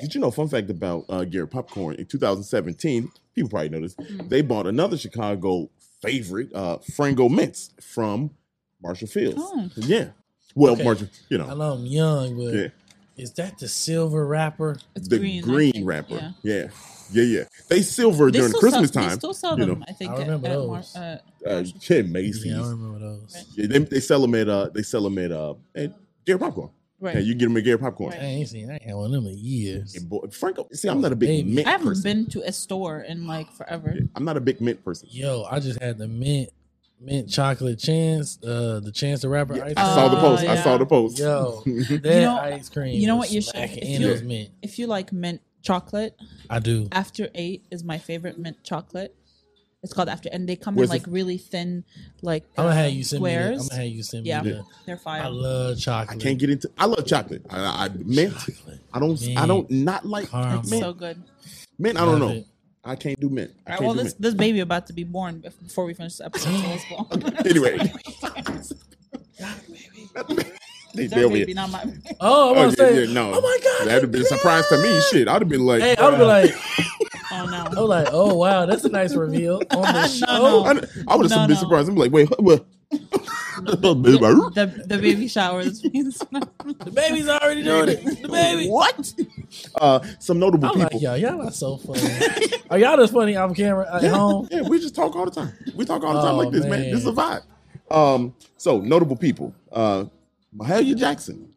did you know? Fun fact about uh, Garrett Popcorn in 2017. People probably know this. Mm. They bought another Chicago favorite, uh, Frango Mints from Marshall Fields. Oh. Yeah. Well, Okay. Marshall, you know. I know. know I'm young, but Yeah. Is that the silver wrapper? It's the green, green, think. wrapper. Yeah. Yeah. yeah, yeah, They silver They during Christmas sell, time. They still sell you them, know. I think. I remember at those. Mar- uh, uh, shit, Macy's. Yeah, I remember those. Right. they, they sell them at uh they sell them at uh at Garrett Popcorn. Right. Yeah, you get them at Garrett Popcorn. I ain't seen. I ain't had one of them in years. Hey, boy, Frango, see, I'm not a big Baby. mint I haven't person. been to a store in like forever. I'm not a big mint person. Yo, I just had the mint mint chocolate chance, uh, the chance to rapper Yeah, ice I saw the post. I yeah. saw the post. Yo, <laughs> that know- ice cream. you know what you should- smacking, if you- it was mint. If you like mint chocolate, I do. After Eight is my favorite mint chocolate. It's called After, and they come Where's in it- like really thin, like I'm gonna uh, have you send me. That. I'm gonna have you send Yeah. me. The, They're fire. I love chocolate. I can't get into. I love chocolate. I, I mint. chocolate. I don't. I don't not like Caramel. it's mint. so good. mint. I don't Love know. it. I can't do mint. I All well, do this this baby about to be born before we finish the episode. So let's <laughs> Anyway, <laughs> they, Their they'll be. baby, not my. Oh, I Oh want to yeah, say. yeah, no. Oh my god. that'd have been a surprise to me. Shit, I'd have been like, Hey, I would be like, Oh I no. was like, oh wow, that's a nice reveal <laughs> on the show. no. I, I would have No, been no. surprised. I'm like, wait, what? <laughs> The, the baby shower is <laughs> The baby's already doing it. The baby. what? Uh, some notable I'm people. like, yo, y'all not so funny. Are y'all just funny off camera at yeah, home? yeah, we just talk all the time. We talk all the time Oh, like this, man. man. This is a vibe. Um, so notable people. Uh, Mahalia Jackson.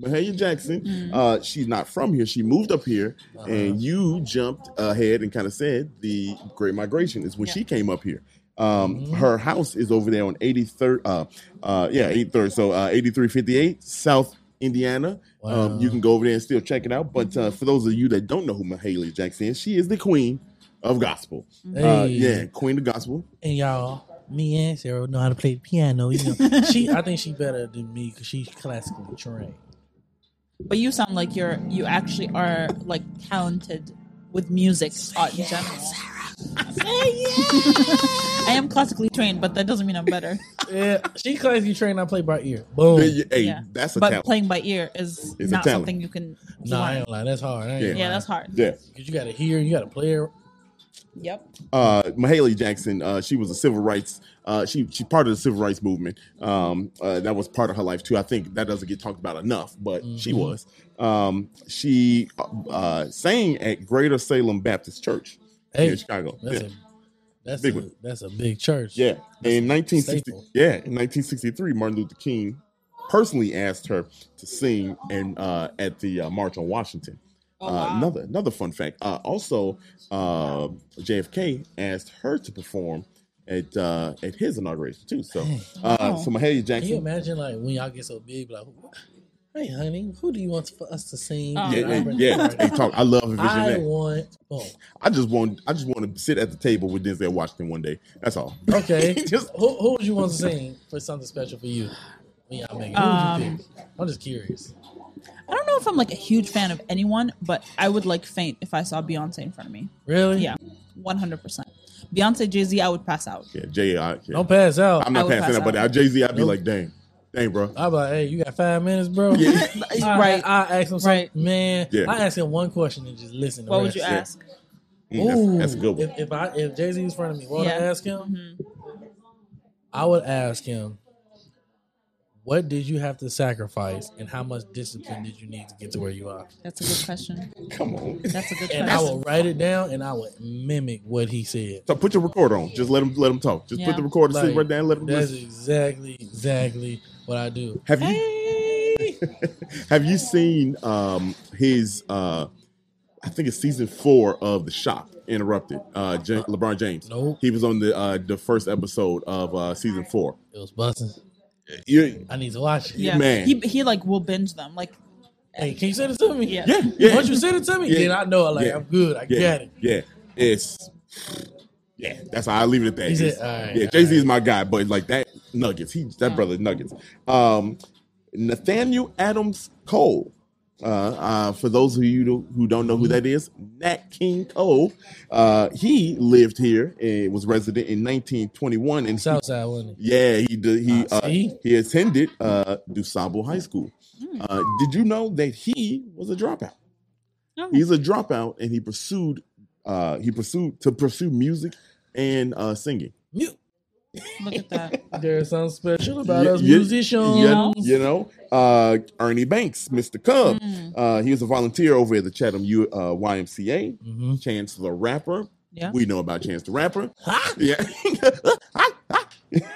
Mahalia Jackson. Mm-hmm. Uh, she's not from here. She moved up here, Uh-huh. and you jumped ahead and kind of said the Great Migration is when Yeah. she came up here. Um, Mhm. her house is over there on 83rd. Uh, uh, yeah, 83rd. So uh, 8358 South Indiana. Um, you can go over there and still check it out. But uh, for those of you that don't know who Mahalia Jackson is, she is the queen of gospel. Uh, yeah, queen of gospel. And y'all, me and Sarah know how to play the piano. You know, <laughs> she. I think she better than me because she's classically trained. But you sound like you're you actually are like talented with music uh, in general. I am classically trained, but that doesn't mean I'm better. Yeah, she classically trained. I play by ear. Boom. Hey, hey, Yeah. that's a But talent. playing by ear is It's not something you can. No, I ain't lying. That's hard. I ain't Yeah. Yeah, that's hard. yeah. Because you got to hear, you got to play it. Yep. Uh, Mahalia Jackson, uh, she was a civil rights. Uh, she she's part of the civil rights movement. Um, uh, that was part of her life too. I think that doesn't get talked about enough, but she Mhm. was. Um, she uh, sang at Greater Salem Baptist Church Hey, in Chicago. that's yeah. a that's Big a, one. that's a big church. Yeah, That's in a 1960, staple. yeah, in 1963, Martin Luther King personally asked her to sing and uh, at the uh, March on Washington. Oh, uh, wow. Another another fun fact. Uh, also, uh, JFK asked her to perform at uh, at his inauguration too. So, Dang. uh, Wow. so Mahalia Can you imagine like when y'all get so big, like, hey, honey, who do you want for us to sing? Oh, Yeah, yeah, yeah. Hey, talk. I love a vision I that. want. Boom. I just want. I just want to sit at the table with Denzel Washington one day. That's all. Okay. <laughs> Just- who, who would you want to sing for something special for you? When y'all make it? Would you Um, pick? I'm just curious. I don't know if I'm like a huge fan of anyone, but I would like faint if I saw Beyonce in front of me. Really? Yeah, 100. percent Beyonce, Jay Z, I would pass out. Yeah, Jay. I, yeah. Don't pass out. I'm I not would passing pass that, but. Jay Z, I'd be Nope. like, dang, dang, bro. I'm like, hey, you got five minutes, bro? Yeah. <laughs> <laughs> I, Right. I, I ask him something. Right. Man, Yeah. I ask him one question and just listen. To What would you rest. ask? Mm, Ooh, that's a good one. If, if I if Jay Z was in front of me, what would I Yeah. ask him? Mhm. I would ask him, what did you have to sacrifice, and how much discipline did you need to get to where you are? That's a good question. <laughs> Come on. That's a good question. And I will write it down, and I will mimic what he said. So put your recorder on. Just let him let him talk. Just Yeah. put the recorder sit Like, right down. Let him That's listen. exactly exactly what I do. Have you Hey, <laughs> have you seen um his uh I think it's season four of The Shop Interrupted. Uh, Ja- LeBron James. nope, He was on the uh the first episode of uh season four. it was busting. You, I need to watch it. yeah, man. he he like will binge them. Like Hey, can you send it to me? yeah, yeah, yeah, Once you send it to me, Yeah. then I know. Like Yeah. I'm good. I yeah, get it. yeah. It's yeah. That's how I leave it at that. He said, It's- yeah, all Jay Z right. is my guy, but like that Nuggets, he that Yeah. brother Nuggets. Um, Nathaniel Adams Cole. Uh, uh, for those of you who- who don't know who that is, Nat King Cole. Uh, he lived here and was resident in 1921, and he- Southside, wasn't it? yeah, he did. He uh, he attended uh, DuSable High School. Uh, did you know that he was a dropout? Oh. He's a dropout, and he pursued uh, he pursued to pursue music and uh, singing. Mu- Look at that. There's something special about Yeah, us yeah, musicians. You know? you know, uh, Ernie Banks, Mr. Cub. Mm. Uh, he was a volunteer over at the Chatham U, uh, YMCA. hmm Chance the Rapper. Yeah. We know about Chance the Rapper. Yeah. <laughs>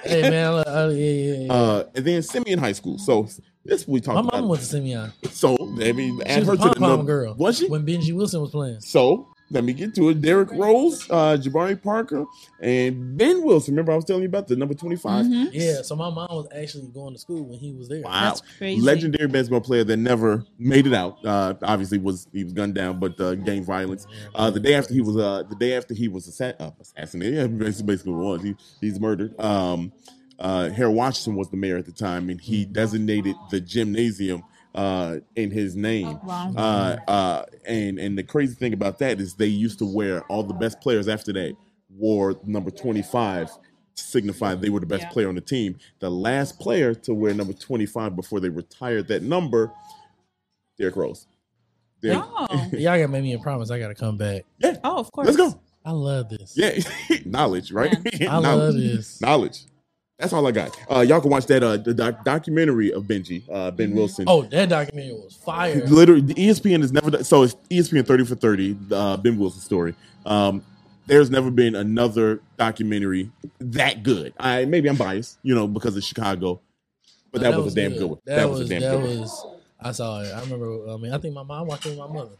Hey man, uh, uh, yeah, yeah, yeah. uh, and then Simeon High School. So this we My talked mama about. went to Simeon. So I mean, She add her to the pom number. girl. Was she? when Benji Wilson was playing? So let me get to it. Derrick Rose, uh, Jabari Parker, and Ben Wilson. Remember I was telling you about the number 25? Mhm. Yeah, so my mom was actually going to school when he was there. Wow. That's crazy. Legendary basketball player that never made it out. Uh, obviously was he was gunned down, but uh, gang violence. Uh, the day after he was uh, the day after he was assa- uh, assassinated, yeah, basically, basically what was. He, he's murdered. Um, uh, Harold Washington was the mayor at the time, and he designated the gymnasium uh, in his name. Uh, uh, and and the crazy thing about that is they used to wear all the best players after that wore number twenty five. to Signify they were the best Yeah. player on the team. The last player to wear number 25 before they retired that number, Derrick Rose. Derrick- Oh. <laughs> <laughs> Y'all got made me a promise. I got to come back. Yeah, Oh, of course. let's go. I love this. Yeah, <laughs> knowledge, right? I love this. knowledge. That's all I got. Uh, y'all can watch that uh, the doc- documentary of Benji, uh, Ben Mhm. Wilson. Oh, that documentary was fire. Literally, the ESPN has never done so. It's ESPN thirty for thirty, uh, Ben Wilson story. Um, there's never been another documentary that good. I maybe I'm biased, you know, because of Chicago, but that, was, a damn good, one. That, was, was a damn that good one. was. I saw it. I remember. I mean, I think my mom watched it with my mother.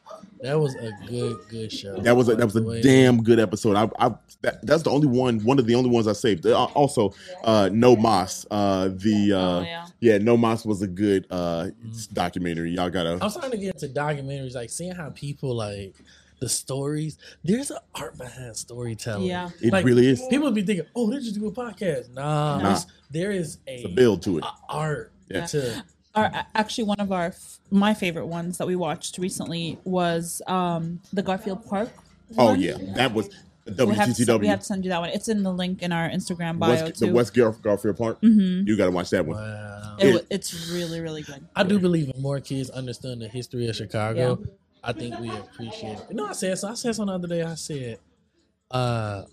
That was a good, good show. That was a, that was a way- damn good episode. I, I that, that's the only one, one of the only ones I saved. Uh, Also, uh, No Moss, uh, the uh, Oh, yeah. yeah, No Moss was a good uh, documentary. Y'all gotta I'm starting to get into documentaries, like seeing how people like the stories. There's an art behind storytelling. Yeah. It Like, really is. People be thinking, "Oh, they just do a podcast." Nah, Nah. there is a, It's a build to it. a art Yeah. to. Our, actually, one of our my favorite ones that we watched recently was um, the Garfield Park. Oh one. yeah, that was the We have, to, we have to send you that one. It's in the link in our Instagram bio West, the. West Gar- Garfield Park. Mhm. You got to watch that one. Wow. It, it- it's really really good. I do believe if more kids understand the history of Chicago, I think we appreciate it. You know, I said so. I said something the other day. I said, uh,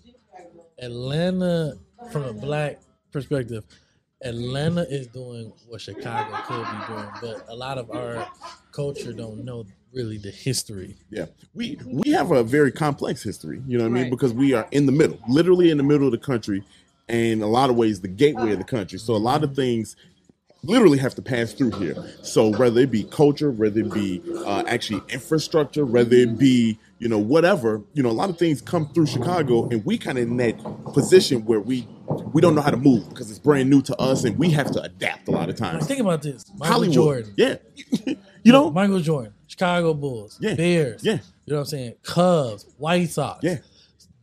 Atlanta, from a black perspective, Atlanta is doing what Chicago could be doing, but a lot of our culture don't know really the history. Yeah, we we have a very complex history. You know what I mean? Because we are in the middle, literally in the middle of the country, and a lot of ways the gateway of the country. So a lot of things literally have to pass through here. So whether it be culture, whether it be uh, actually infrastructure, whether it be you know whatever, you know a lot of things come through Chicago, and we kind of in that position where we we don't know how to move because it's brand new to us, and we have to adapt a lot of times. think about this: Michael Hollywood, Jordan, yeah, <laughs> you know, Michael Jordan, Chicago Bulls, Yeah. Bears, yeah, you know what I'm saying? Cubs, White Sox, yeah,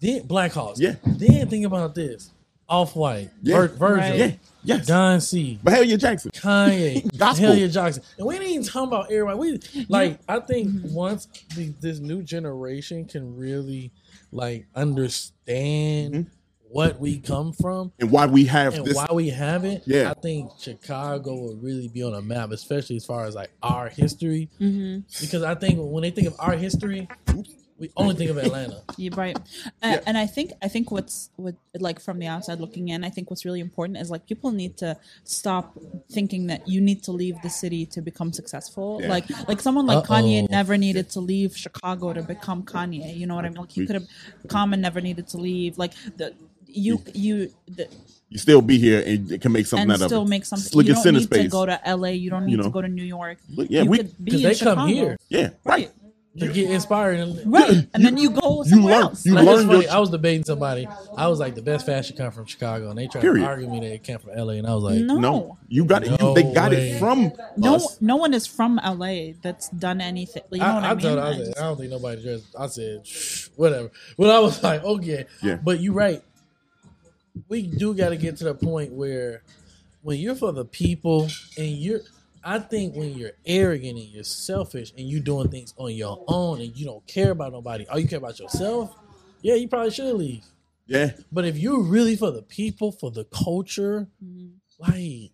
then Blackhawks, Yeah. Then think about this: Off White, Yeah. Virgil, Right. yeah, yes. Don C. But Jackson. Kanye, <laughs> Gospel. Jackson, and we ain't even talking about everybody. We like, I think once the, this new generation can really like understand Mhm. what we come from and why we have and this. why we have it, Yeah. I think Chicago will really be on a map, especially as far as like our history. Mm-hmm. Because I think when they think of our history, we only think of Atlanta. <laughs> You're right, and, Yeah. and I think I think what's what like from the outside looking in, I think what's really important is like people need to stop thinking that you need to leave the city to become successful. Yeah. Like like someone like Uh-oh. Kanye never needed to leave Chicago to become Kanye. You know what I mean? Like he could have Common never needed to leave. Like the you you the, you still be here and it can make something and out still of it. make something. Look you at don't need space. to go to LA. You don't need You know. to go to New York. Look, yeah, you we could be Because in they come here yeah right. To get inspired. And, right? And then you go somewhere learn- else. you Like, it's learn funny. your- I was debating somebody. I was like, the best fashion come from Chicago, and they tried Period. to argue me that it came from LA, and I was like, no. No, you got it. You, No they got way. it from No, us. no one is from LA that's done anything. You know I, what I, I mean? told I, I said, I don't think nobody dressed. I said, whatever. But I was like, okay. Yeah. But you're right. We do got to get to the point where when you're for the people and you're, I think when you're arrogant and you're selfish and you're doing things on your own and you don't care about nobody, all you care about yourself, yeah, you probably should leave. Yeah, But if you're really for the people, for the culture, Mhm. like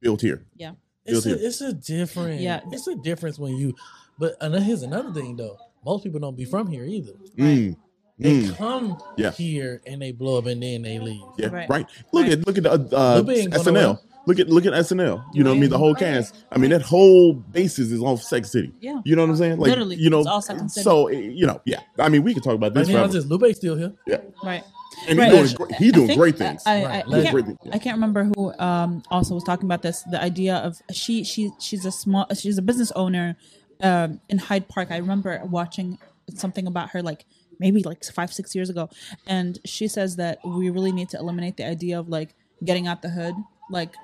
built here. Yeah. It's Guilty. a, it's a different Yeah. it's a difference when you but and here's another thing though most people don't be from here either Mm, They Mm. come Yeah. here and they blow up and then they leave. Yeah, right. Right. Look Right. at look at the uh, Lupe SNL. Nowhere. Look at look at SNL. You know what I mean? The Right. whole cast. I mean, that whole basis is on Second City. Yeah. You know what I'm saying? Like, Literally, you know, it's all Second City. so eh, you know, yeah. I mean, we could talk about But this now forever. just Lupe still here. Yeah, Right. and Right. he's doing great, he's doing think- great things. I, I, Right. I, can't, great things, yeah. I can't remember who um, also was talking about this. The idea of she she she's a small she's a business owner um, in Hyde Park. I remember watching something about her like maybe like five six years ago, and she says that we really need to eliminate the idea of like getting out the hood. Like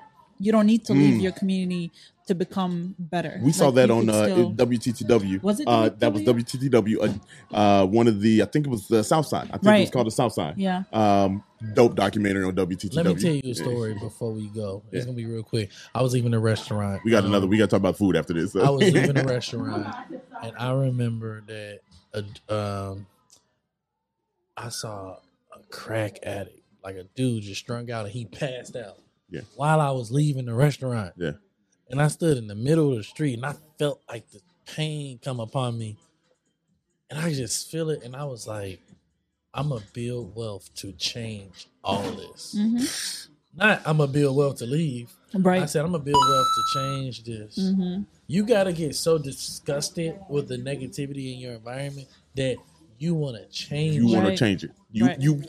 you don't need to leave your community to become better. Mm. we saw that on could uh, still- WTTW. Was it Uh, that was WTTW. Uh, uh, one of the, I think it was the South Side. I think it was called the South Side. Yeah. Um, dope documentary on WTTW. Let me tell you a story before we go. It's Yeah. gonna be real quick. I was leaving a restaurant. We got um, another. We got to talk about food after this. so. I was leaving a <laughs> restaurant, and I remember that a, um, I saw a crack addict, like a dude just strung out, and he passed out. Yeah. While I was leaving the restaurant, Yeah. and I stood in the middle of the street, and I felt like the pain come upon me, and I just feel it, and I was like, "I'm gonna build wealth to change all this." Mhm. Not I'm gonna build wealth to leave. I said I'm gonna build wealth to change this. hmm You gotta get so disgusted with the negativity in your environment that you want to change. you it. want to change it. You Right. you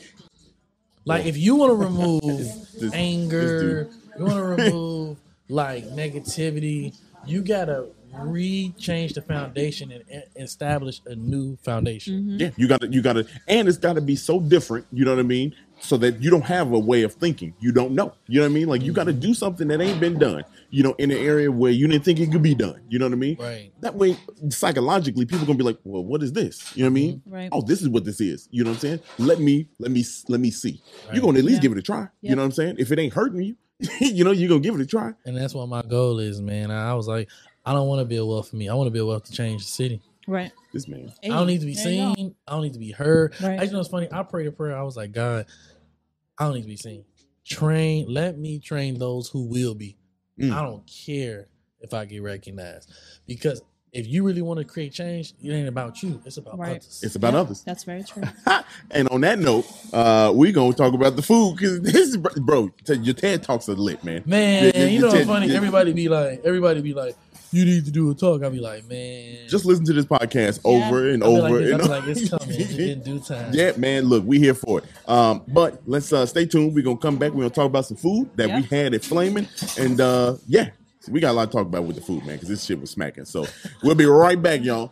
Like if you want to remove <laughs> this- anger, you want to remove like negativity. You gotta re-change the foundation and establish a new foundation. Mm-hmm. Yeah, you got to, you got to, and it's got to be so different. You know what I mean? So that you don't have a way of thinking. You don't know. You know what I mean? Like you mm-hmm. got to do something that ain't been done. You know, in an area where you didn't think it could be done. You know what I mean? Right. That way, psychologically, people gonna be like, "Well, what is this?" You know what I mean? Mm-hmm. Right. Oh, this is what this is. You know what I'm saying? Let me, let me, let me see. Right. You're gonna at least Yeah. give it a try. You know what I'm saying? If it ain't hurting you, <laughs> you know, you're gonna give it a try. And that's what my goal is, man. I was like, I don't want to build wealth for me. I want to build wealth to change the city. Right. This man. I don't need to be There you go. seen. I don't need to be heard. Right. I just know it's funny. I prayed a prayer. I was like, God, I don't need to be seen. Train, let me train those who will be. Mm. I don't care if I get recognized. Because if you really want to create change, it ain't about you. It's about Right. others. It's about Yeah, others. That's very true. <laughs> and on that note, uh, we gonna talk about the food because <laughs> this is bro. Your TED talks are lit, man. Man, Yeah, yeah, you know yeah, what's funny? yeah. Everybody be like, everybody be like, you need to do a talk. I'll be like, man. Just listen to this podcast Yeah. over and I be over like, and over. like, it's coming in due <laughs> time. Yeah, man. Look, we here for it. Um, but let's uh, stay tuned. We're gonna come back. We're gonna talk about some food that we had at Flamin', and uh, yeah, we got a lot to talk about with the food, man, because this shit was smacking. So we'll be right back, y'all.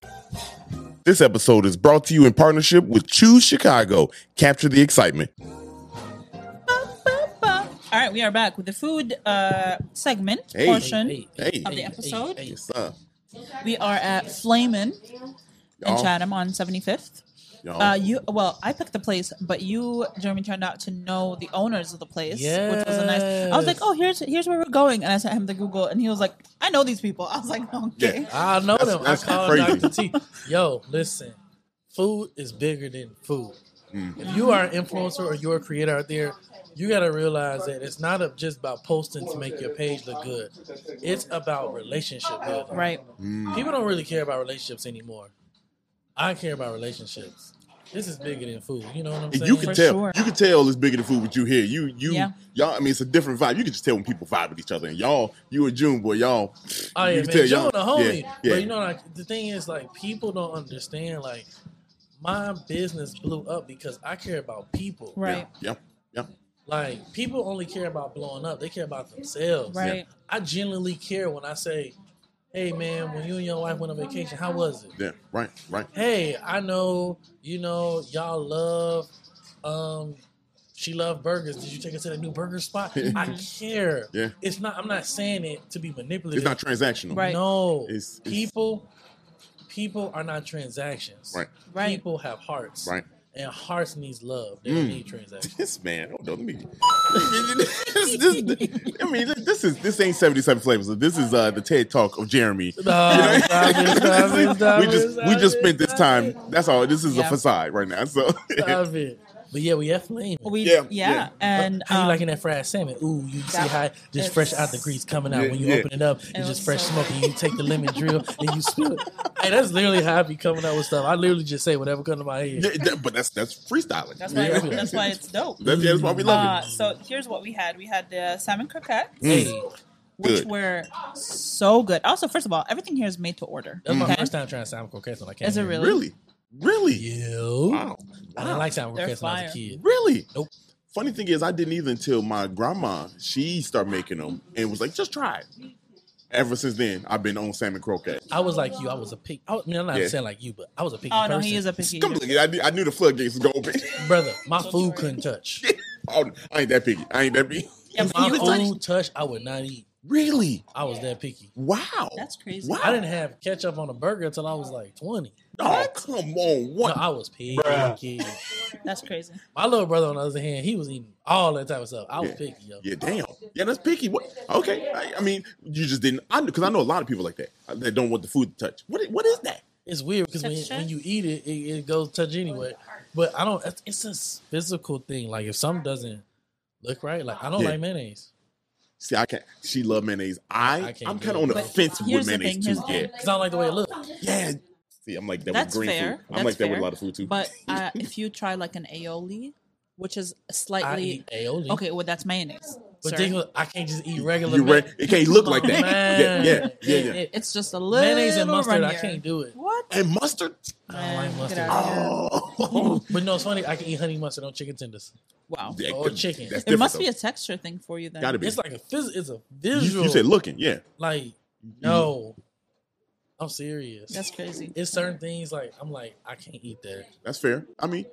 This episode is brought to you in partnership with Choose Chicago. Capture the excitement. All right, we are back with the food uh, segment Hey. portion Hey, Hey, of the episode. hey, hey. yes, sir. We are at Flamin' in Y'all. Chatham on 75th. Y'all. Uh, you well, I picked the place, but you, Jeremy, turned out to know the owners of the place, which was a nice. I was like, oh, here's here's where we're going, and I sent him the Google, and he was like, I know these people. <laughs> I was like, okay, Yeah. I know That's- them. that's I called crazy. Dr. T. Yo, listen, food is bigger than food. Mm. If you are an influencer or you're a creator out there, you got to realize that it's not a, just about posting to make your page look good. It's about relationship building. right, Mm. People don't really care about relationships anymore. I care about relationships. This is bigger than food. You know what I'm saying? you can For tell. sure. You can tell it's bigger than food. What you hear, you you Yeah. y'all. I mean, it's a different vibe. You can just tell when people vibe with each other. And y'all, you and June boy, y'all. Oh you yeah, can man, tell Joe y'all- the homie. Yeah, yeah. But you know, like the thing is, like people don't understand. Like my business blew up because I care about people. right, Yeah, yeah. Like people only care about blowing up; they care about themselves. right, I genuinely care when I say, "Hey, man, when you and your wife went on vacation, how was it?" Yeah, right, right. Hey, I know you know y'all love. Um, she loved burgers. Did you take her to the new burger spot? <laughs> I care. Yeah. It's not. I'm not saying it to be manipulative. It's not transactional. Right. No, It's- it's- people people are not transactions. Right. Right. People have hearts. Right. And hearts needs love. They don't Mm. need transactions. This man, hold on, let me. this, <laughs> this- I mean, this is this ain't seventy seven flavors. This is uh, the TED Talk of Jeremy. No, stop it, stop it, stop we just we just spent this time. That's all. This is a facade right now. So Stop it. But yeah, we have flame. We Yeah, yeah, yeah. and How you um, liking that fried salmon? Ooh, you see how just fresh out the grease coming out Yeah, when you yeah. open it up. It It's was just fresh so smoke, and you take the lemon drill <laughs> and you spill it. Hey, that's literally how I be coming out with stuff. I literally just say whatever comes to my head. Yeah, that- but that's that's freestyling. That's why Yeah. that's why it's dope. That's, yeah, that's why we love Uh, it. so here's what we had. We had the salmon croquettes, Hey, which Good. were so good. Also, first of all, everything here is made to order. that's my first time trying salmon croquettes when I came. Is it really? Really, really, Yo. wow, I didn't like salmon They're when I was a kid. really. Nope. Funny thing is, I didn't either until my grandma she started making them and was like, "Just try it." Ever since then, I've been on salmon croquette. I was like you. I was a pick. I, was- I mean, I'm not Yeah. saying like you, but I was a picky Oh no, person. he is a picky. Come eater. look, I knew, I knew the floodgates was gonna open. <laughs> brother. My food couldn't touch. <laughs> oh, I ain't that picky. I ain't that picky. <laughs> Yeah, If but my you touch- food touched, I would not eat. Really? I was that picky. Wow. That's crazy. Wow. I didn't have ketchup on a burger until I was like 20. Oh, come on. No, I was picky. That's crazy. My little brother, on the other hand, he was eating all that type of stuff. I was Yeah. picky, yo. Yeah, damn. Yeah, that's picky. What? Okay. I, I mean, you just didn't. I because I know a lot of people like that uh, that don't want the food to touch. What? What is that? It's weird because when, when you eat it, it, it goes touch anyway. But I don't. It's, it's a physical thing. Like if something doesn't look right, like I don't Yeah. like mayonnaise See, I can't. She love mayonnaise. I, I can't I'm kind of on the fence here's with the mayonnaise thing, too. Yeah. because I don't like the way it looks. Yeah. See, I'm like that That's with green fair. food. I'm That's like that with a lot of food too. But <laughs> uh, if you try like an aioli, which is I slightly eat aioli. okay, well that's mayonnaise. but sir. think I can't just eat regular. you re- it can't look like that. Yeah, Man. yeah, yeah, It- yeah. it- it's just a little mayonnaise and mustard, I runnier. can't do it. What? And mustard. I don't like Man, mustard. out of here. Oh, <laughs> But no, it's funny. I can eat honey mustard on chicken tenders. Wow. Yeah, Or chicken. That's It must different, be a though. texture thing for you then. Gotta be. It's like a phys- It's a You, visual. you said looking, yeah. like no, I'm serious. That's crazy. it's certain things like I'm like I can't eat that. That's fair. I mean,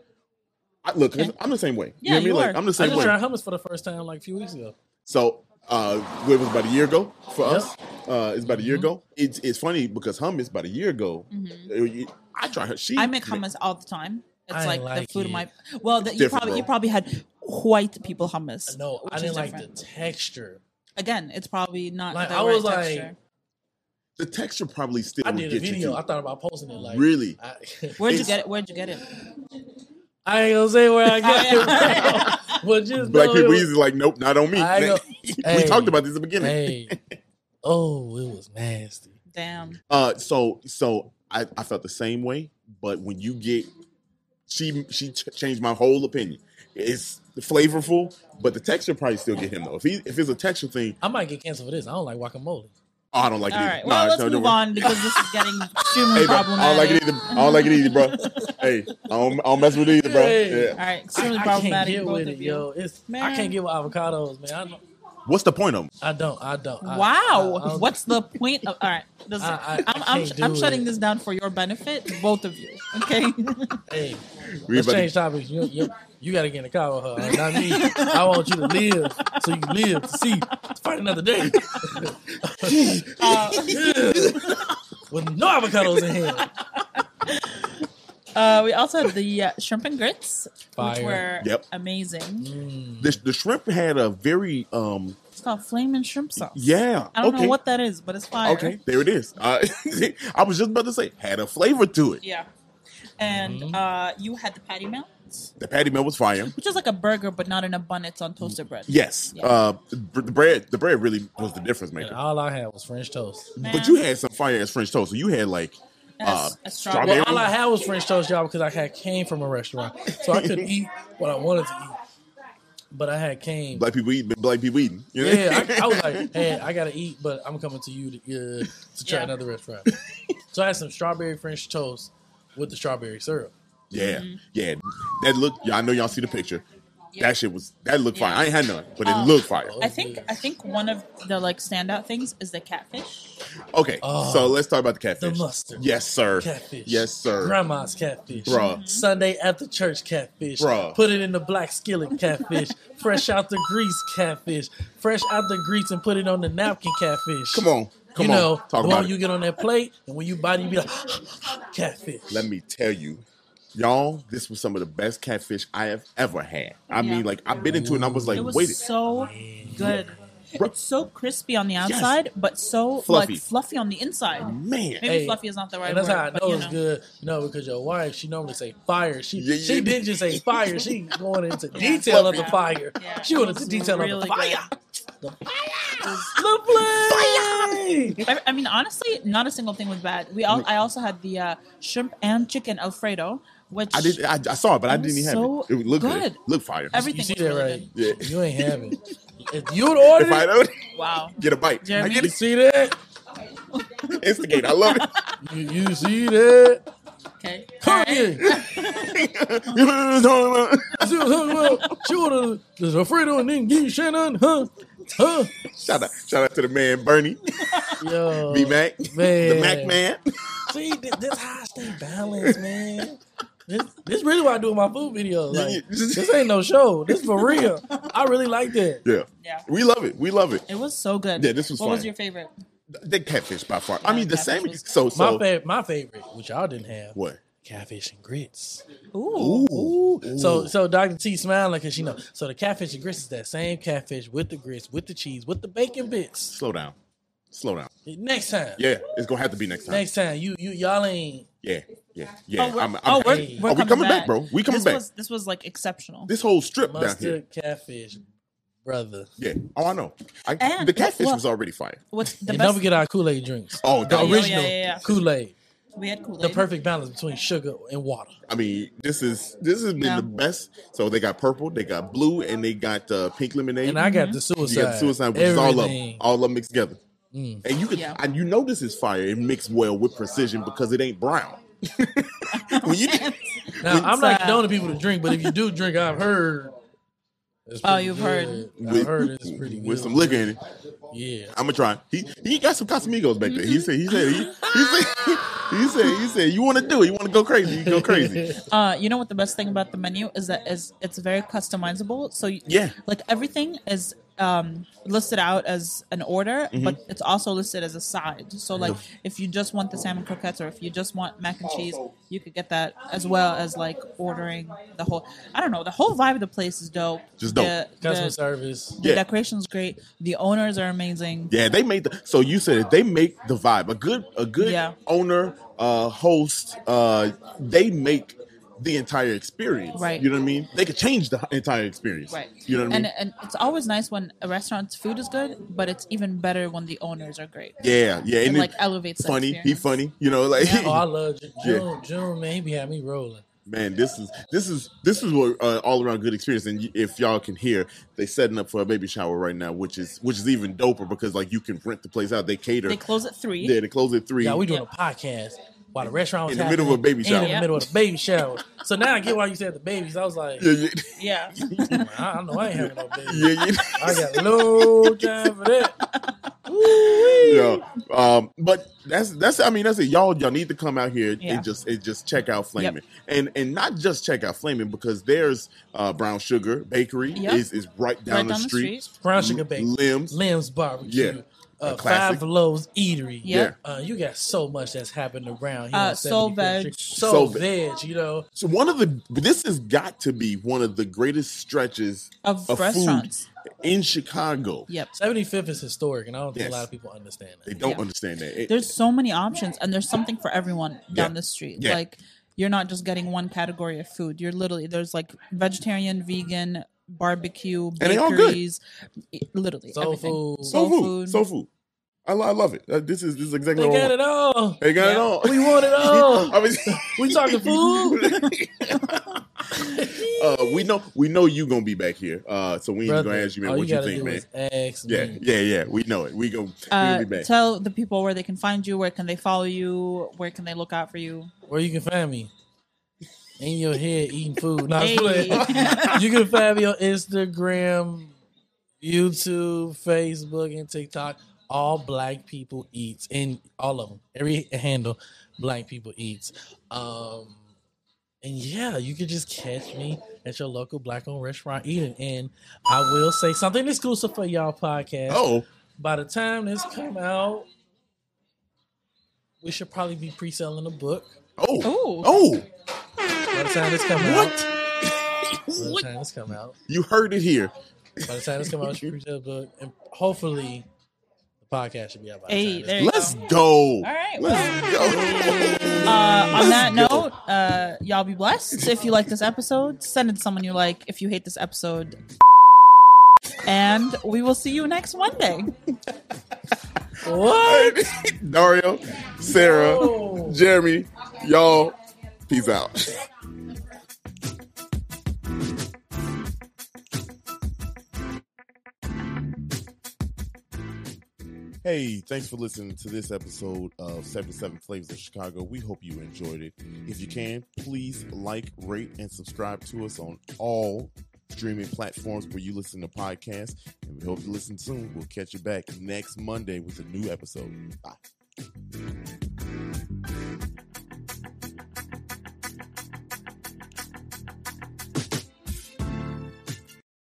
I, look, Okay. I'm the same way. Yeah, know what I mean? you Like, are. I'm the I same just way. tried hummus for the first time like a few weeks ago. So, uh, it was about a year ago for Yep. us. Uh, it's about a year Mhm. ago. It's it's funny because hummus about a year ago. Mhm. uh, I try her. She I make hummus all the time. It's like, like the food it. of my. Well, the, you probably bro. you probably had white people hummus. No, I is didn't like different. the texture. Again, it's probably not Like, the I right was like- texture. The texture probably still. I would did a get you video. too. I thought about posting it. Like Really? I, <laughs> Where'd you get it? Where'd you get it? I ain't gonna say where I <laughs> got it. from, <laughs> but just Black people it was- easy like, nope, not on me. I know- we Hey. talked about this at the beginning. Hey, oh, it was nasty. Damn. Uh, so so I, I felt the same way, but when you get, she she ch- changed my whole opinion. It's flavorful, but the texture probably still get him though. If he if it's a texture thing, I might get canceled for this. I don't like guacamole. Oh, I don't like All it. right. Either. Well, Nah, let's no, move on because this is getting <laughs> extremely Hey, bro, I don't like it either. I don't like it either, bro. <laughs> hey, I don't, I don't mess with it either, bro. Hey. All Yeah. right, extremely I, I can't get with it, yo. It's man. I can't get with avocados, man. I don't. What's the point of them? I don't. I don't. I- Wow. I- I What's the <laughs> point of? All right. This, I- I- I I'm, I'm, can't I'm shutting it. this down for your benefit, both of you. Okay. Hey, let's change topics. You, you, you got to get in the car with her, not me. I want you to live so you can live to see to fight another day <laughs> Uh, with no avocados in hand. uh, we also had the uh, shrimp and grits, which were Yep. amazing. Mm. The, the shrimp had a very um It's called flaming shrimp sauce. yeah. I don't okay. know what that is, but it's fire. Okay, there it is. Uh, <laughs> I was just about to say had a flavor to it. Yeah. And Mhm. uh, you had the patty melts, The patty melt was fire. which is like a burger, but not in a bun. It's on toasted bread. Yes. Yeah. Uh, the, the bread the bread really was the difference And maker. all I had was French toast. Man. But you had some fire ass French toast. So you had like uh, a, a strawberry. Well, all I had was French toast, y'all, because I had came from a restaurant, so I couldn't <laughs> eat what I wanted to eat. But I had came. black people eating, black people eating. You know? Yeah, I, I was like, <laughs> hey, I gotta eat, but I'm coming to you to, uh, to try Yeah. another restaurant. so I had some strawberry French toast with the strawberry syrup. Yeah, yeah. That look. Yeah, I know y'all see the picture. Yeah. That shit was that looked fire. I ain't had none, but it Um, looked fire. I think I think one of the like standout things is the catfish. Okay, Oh, so let's talk about the catfish. the mustard. Yes, sir. Catfish. Yes, sir. Grandma's catfish. Bruh. Sunday at the church catfish. Bruh. Put it in the black skillet catfish. <laughs> Fresh out the grease catfish. Fresh out the grease and put it on the napkin catfish. Come on. Come you on, know, talk the about one it. you get on that plate, and when you bite, it, you be like, catfish. <gasps> Let me tell you, y'all, this was some of the best catfish I have ever had. I Yeah. mean, like I've been into it and I was like, it was wait, so good. Bro. It's so crispy on the outside, but so Fluffy. like fluffy on the inside. man. Maybe Hey, fluffy is not the right and that's word. how I know it's know. good. You know, because your wife, she normally say fire. She Yeah, she yeah. didn't just say fire. She <laughs> going into Yeah. detail of the fire. Yeah. She went It into was detail of the fire. good. The fire. The flame. I, I mean, honestly, not a single thing was bad. We all, I also had the uh, shrimp and chicken alfredo, which I did. I, I saw it, but I It was didn't even so have it. It looked good. good. Look fire. Everything You see that really right? good. Yeah. You ain't <laughs> have it. If you would order If I it, don't Wow. get a bite, I Jeremy? get you see that? <laughs> Instigate. I love it. You, you see that? Okay. Cook Alright. it. See what I'm talking about? She ordered this Alfredo and then give you Shannon, huh? Huh? shout out, shout out to the man Bernie Yo, <laughs> B Mac, the Mac man. See, this, this how I stay balanced, man. This, this really what I do in my food videos. Like, <laughs> this ain't no show. This for real. I really like that. Yeah, Yeah. we love it. We love it. It was so good. Yeah, this was What was your favorite? The catfish by far. I mean, the catfish same. was- So, so my favorite, my favorite, which y'all didn't have, what? catfish and grits. Ooh. Ooh. So, so Dr. T smiling because you know. So the catfish and grits is that same catfish with the grits, with the cheese, with the bacon bits. slow down, slow down. Next time, Yeah, it's gonna have to be next time. next time, you you y'all ain't. Yeah, yeah, yeah. Oh, we're, I'm- I'm- oh, we're, hey. we're Oh, we coming, coming back, bro. We coming this back. Was, this was like exceptional. this whole strip down here. Mustard catfish, brother. Yeah. Oh, I know. I, And- the catfish well- was already fire. What's the and best? don't forget our Kool Aid drinks. Oh, the oh, original yeah, yeah. Kool Aid. we had Kool Aid. The perfect balance between sugar and water. I mean, this is this has been Yeah. the best. So they got purple, they got blue, and they got uh, pink lemonade. And I got the you suicide. got the suicide, which is all of them, all of them mixed together. Mm. And you could, Yeah. and you know this is fire. It mixed well with precision because it ain't brown. <laughs> when you, Now I'm not condoning people to drink, but if you do drink, I've heard. it's Oh, you've good. heard. I've with, heard it's pretty <laughs> good. with some liquor in it, Yeah. I'm gonna try. He he got some Casamigos back there. He said he said he, he said <laughs> he said he said you want to do it. You want to go crazy. You go crazy. Uh, you know what the best thing about the menu is that is it's very customizable. So you, Yeah. like everything is um, listed out as an order, Mm-hmm. but it's also listed as a side. So like if you just want the salmon croquettes or if you just want mac and cheese, you could get that as well as like ordering the whole. I don't know. The whole vibe of the place is dope. Just dope. The, Customer the, service. the Yeah. decoration's great. The owners are amazing. Yeah, they made the. So you said it, they make the vibe. A good a good Yeah. owner, uh, host, uh, they make the entire experience. Right. You know what I mean? They could change the entire experience. Right. You know what I mean? And and it's always nice when a restaurant's food is good, but it's even better when the owners are great. yeah, yeah. It And like it- elevates the funny. He funny. You know, like Oh, I love <laughs> June. Yeah. June, June, man, he be having me rolling. man, this is this is this is what uh, all around good experience. And if y'all can hear, they setting up for a baby shower right now, which is which is even doper because like you can rent the place out. They cater. They close at three. yeah, they close at three. Yeah, we doing Yep. a podcast while the restaurant was In the middle of a baby shower. In the middle of the baby shower. So now I get why you said the babies. I was like, yeah, yeah, Yeah. <laughs> I don't know, I ain't having no babies. yeah, yeah. I got no time for that. <laughs> Ooh. yeah. Um, but that's that's I mean that's it. Y'all y'all need to come out here Yeah. and just and just check out Flamin'. And and not just check out Flamin' because there's uh Brown Sugar Bakery Yep. is is right down, Right the, down the street. street. Brown sugar bacon. Lem's. Lem's barbecue. Yeah. Uh, classic. Five Loaves Eatery. Yep. Uh, you got so much that's happened around here. Uh, on Soul 75th Veg. Street. Soul, Soul veg. You know, So one of the this has got to be one of the greatest stretches Of of restaurants. food in Chicago. Yep. 75th is historic, and I don't think Yes. a lot of people understand that. They don't Yeah. understand that. It- There's so many options, and there's something for everyone down Yeah. the street. Yeah. Like you're not just getting one category of food. You're literally there's like vegetarian, vegan, barbecue, And they all good. bakeries, literally Soul everything. food. soul food. Soul food. I, I love it. Uh, this is this is exactly They what I got want. it all. They got it all. We want it <laughs> all. I mean, we talking <laughs> food. <laughs> uh, we know we know you gonna be back here. Uh, so we ain't Brother, gonna ask you, man, what you, gotta think, do man. is Ask Yeah, me. yeah, yeah. We know it. We gonna, we Uh, gonna be back. tell the people where they can find you. Where can they follow you? Where can they look out for you? Where you can find me? In your head eating food. No, I'm Hey. <laughs> you can find me on Instagram, YouTube, Facebook, and TikTok. All black people eats, and all of them, every handle, black people eats. Um, and yeah, you can just catch me at your local black-owned restaurant eating. And I will say something exclusive for y'all podcast. oh, by the time this come out, we should probably be pre-selling a book. Oh, Ooh. oh, By the time this come out, what? by the time this come out, You heard it here. by the time this come out, we should pre-sell book, and hopefully, the podcast should be out by the Hey, time. this there you Let's go. go. All right. Let's go. uh, on that Let's go. note, uh, y'all be blessed. If you like this episode, send it to someone you like. If you hate this episode, and we will see you next Monday. What? <laughs> Dario, Sarah. Jeremy, y'all, peace out. Hey, thanks for listening to this episode of 77 Flavors of Chicago. We hope you enjoyed it. If you can, please like, rate, and subscribe to us on all streaming platforms where you listen to podcasts. And we hope you listen soon. We'll catch you back next Monday with a new episode. Bye.